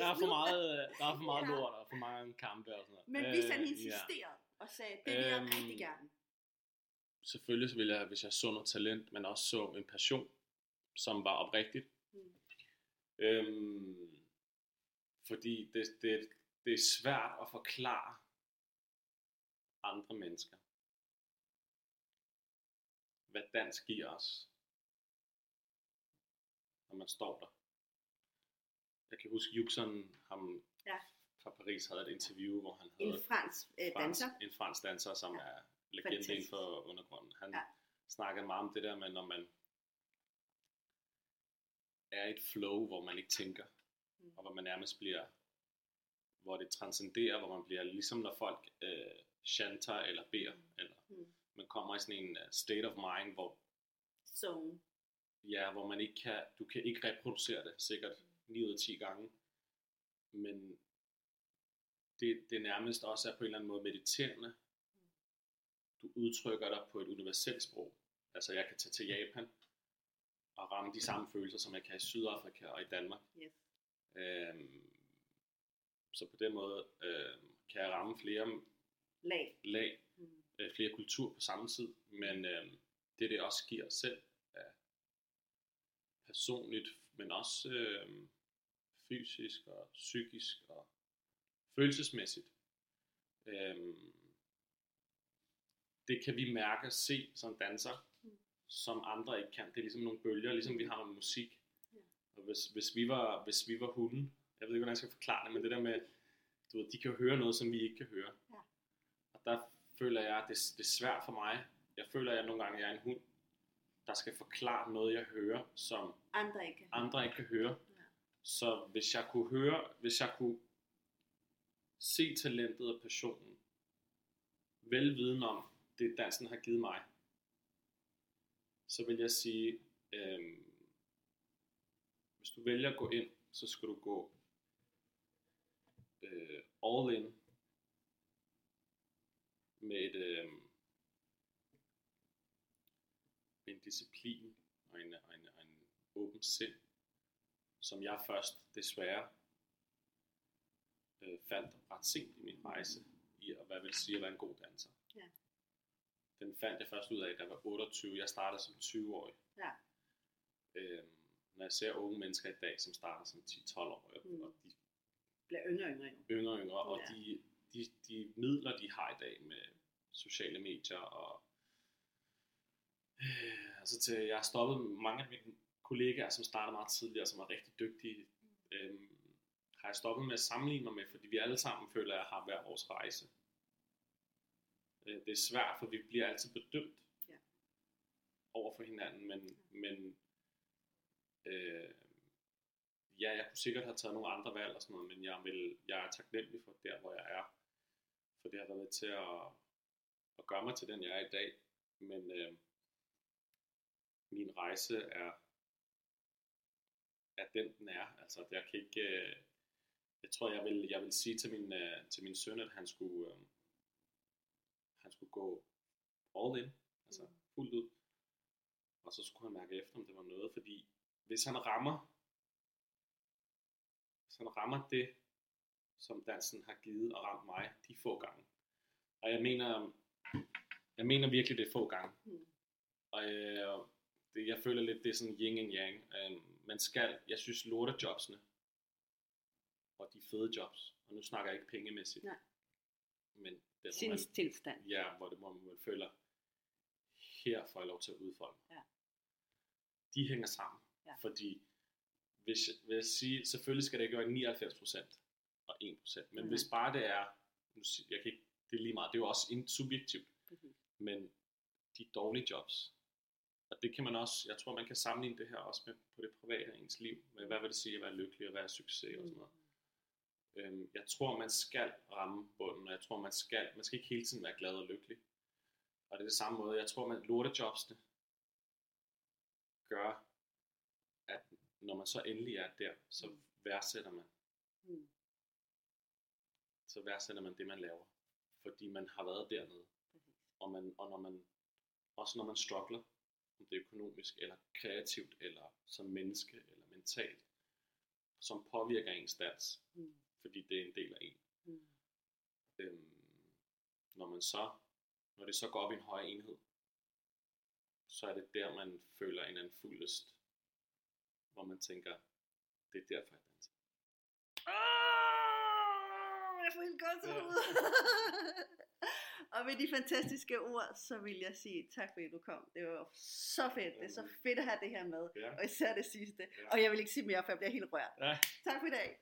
Der er for meget, øh, der er for meget lort og for mange kampe og sådan noget. Men hvis han Øh, insisterede og sagde, det vil jeg Øhm, rigtig gerne. Selvfølgelig ville jeg, hvis jeg så noget talent, men også så en passion, som var oprigtigt. Mm. Øhm, fordi det, det, det er svært at forklare andre mennesker, hvad dans giver os, når man står der. Jeg kan huske, Juxon, ham Ja. fra Paris, havde et interview, hvor han En havde fransk øh, fransk, danser. en fransk danser, som ja. er legende inden for undergrunden. Han Ja. snakkede meget om det der med, når man er i et flow, hvor man ikke tænker, Mm. og hvor man nærmest bliver, hvor det transcenderer, hvor man bliver ligesom når folk øh, chanter eller beder, eller Mm. man kommer i sådan en uh, state of mind, hvor Zone. ja, hvor man ikke kan, du kan ikke reproducere det, sikkert 9 ud af 10 gange, men det, det nærmest også er på en eller anden måde mediterende. Du udtrykker dig på et universelt sprog. Altså jeg kan tage til Japan og ramme de samme følelser, som jeg kan i Sydafrika og i Danmark. Yes. Øhm, så på den måde øhm, kan jeg ramme flere Lag. lag, Mm. øh, flere kulturer på samme tid, men øhm, det det også giver selv er personligt, men også øhm, fysisk og psykisk og følelsesmæssigt. Øhm, det kan vi mærke og se som danser, Mm. som andre ikke kan. Det er ligesom nogle bølger, ligesom vi har med musik. Ja. Og hvis, hvis, vi var, hvis vi var hunden, jeg ved ikke, hvordan jeg skal forklare det, men det der med, du ved, de kan høre noget, som vi ikke kan høre. Ja. Og der føler jeg, at det, det er svært for mig. Jeg føler, at jeg nogle gange er en hund, der skal forklare noget, jeg hører, som Andre ikke. andre ikke kan høre. Ja. Så hvis jeg kunne høre, hvis jeg kunne se talentet og passionen, velviden om det, dansen har givet mig, så vil jeg sige, øh, hvis du vælger at gå ind, så skal du gå øh, all in med et øh, med en disciplin og en, og en, og en åben sind, som jeg først desværre øh, fandt ret sent i min rejse i, at hvad vil sige at være en god danser. Den fandt jeg først ud af, da jeg var 28. Jeg startede som 20-årig. Ja. Øhm, når jeg ser unge mennesker i dag, som starter som 10-12-årige, Mm. mm. og de Bliver yngre og yngre. yngre og yngre, og Ja. de, de, de midler, de har i dag med sociale medier, og øh, altså til, jeg har stoppet mange af mine kollegaer, som startede meget tidligere, som var rigtig dygtige, øh, har jeg stoppet med at sammenligne mig med, fordi vi alle sammen føler, at jeg har hver vores rejse. Øh, det er svært, for vi bliver altid bedømt Ja. over for hinanden, men, men øh, ja, jeg kunne sikkert have taget nogle andre valg og sådan noget, men jeg, vil, jeg er taknemmelig for der, hvor jeg er. For det har været med til at, at gøre mig til den, jeg er i dag. Men øh, min rejse er, er den, den er. Altså, jeg kan ikke... Øh, jeg tror, jeg vil, jeg vil sige til min, øh, til min søn, at han skulle, øh, han skulle gå all in, altså Mm. fuldt ud. Og så skulle han mærke efter, om det var noget, fordi hvis han rammer, hvis han rammer det, som dansen har givet og ramt mig de få gange. Og jeg mener, jeg mener virkelig, det er få gange. Mm. Og øh, det, jeg føler lidt, det er sådan yin and yang. Øh, man skal, jeg synes lortejobsene, og de fede jobs, og nu snakker jeg ikke pengemæssigt, Nej. men det, hvor man, Sindstilstand. ja, hvor, det, hvor man føler, her får jeg lov til at udfolde mig. Ja. De hænger sammen. Ja. Fordi, hvis vil jeg sige, selvfølgelig skal det ikke være 99% og 1%, men Mhm. hvis bare det er, jeg kan ikke, det er lige meget, det er jo også subjektivt, Præcis. men de dårlige jobs, og det kan man også, jeg tror man kan sammenligne det her også med på det private af ens liv, med hvad vil det sige at være lykkelig og være succes og sådan noget. Øhm, jeg tror, man skal ramme bunden, og jeg tror, man skal, man skal ikke hele tiden være glad og lykkelig. Og det er det samme måde, jeg tror, man lortejobsene gør, at når man så endelig er der, så værdsætter man, Mm. så værdsætter man det, man laver. Fordi man har været dernede. Præcis. Og, man, og når man, også når man struggler, om det er økonomisk, eller kreativt, eller som menneske, eller mentalt, som påvirker ens dans, Mm. Fordi det er en del af en. Mm. øhm, når man så, når det så går op i en højere enhed, så er det der, man føler en anden fuldest, hvor man tænker, det er derfor, jeg danser. Åh, jeg får helt godt Ja. ud. (laughs) og med de fantastiske ord, så vil jeg sige tak, fordi du kom. Det var så fedt. Det er så fedt at have det her med. Ja. Og især det sidste. Ja. Og jeg vil ikke sige mere, for jeg bliver helt rørt. Ja. Tak for i dag.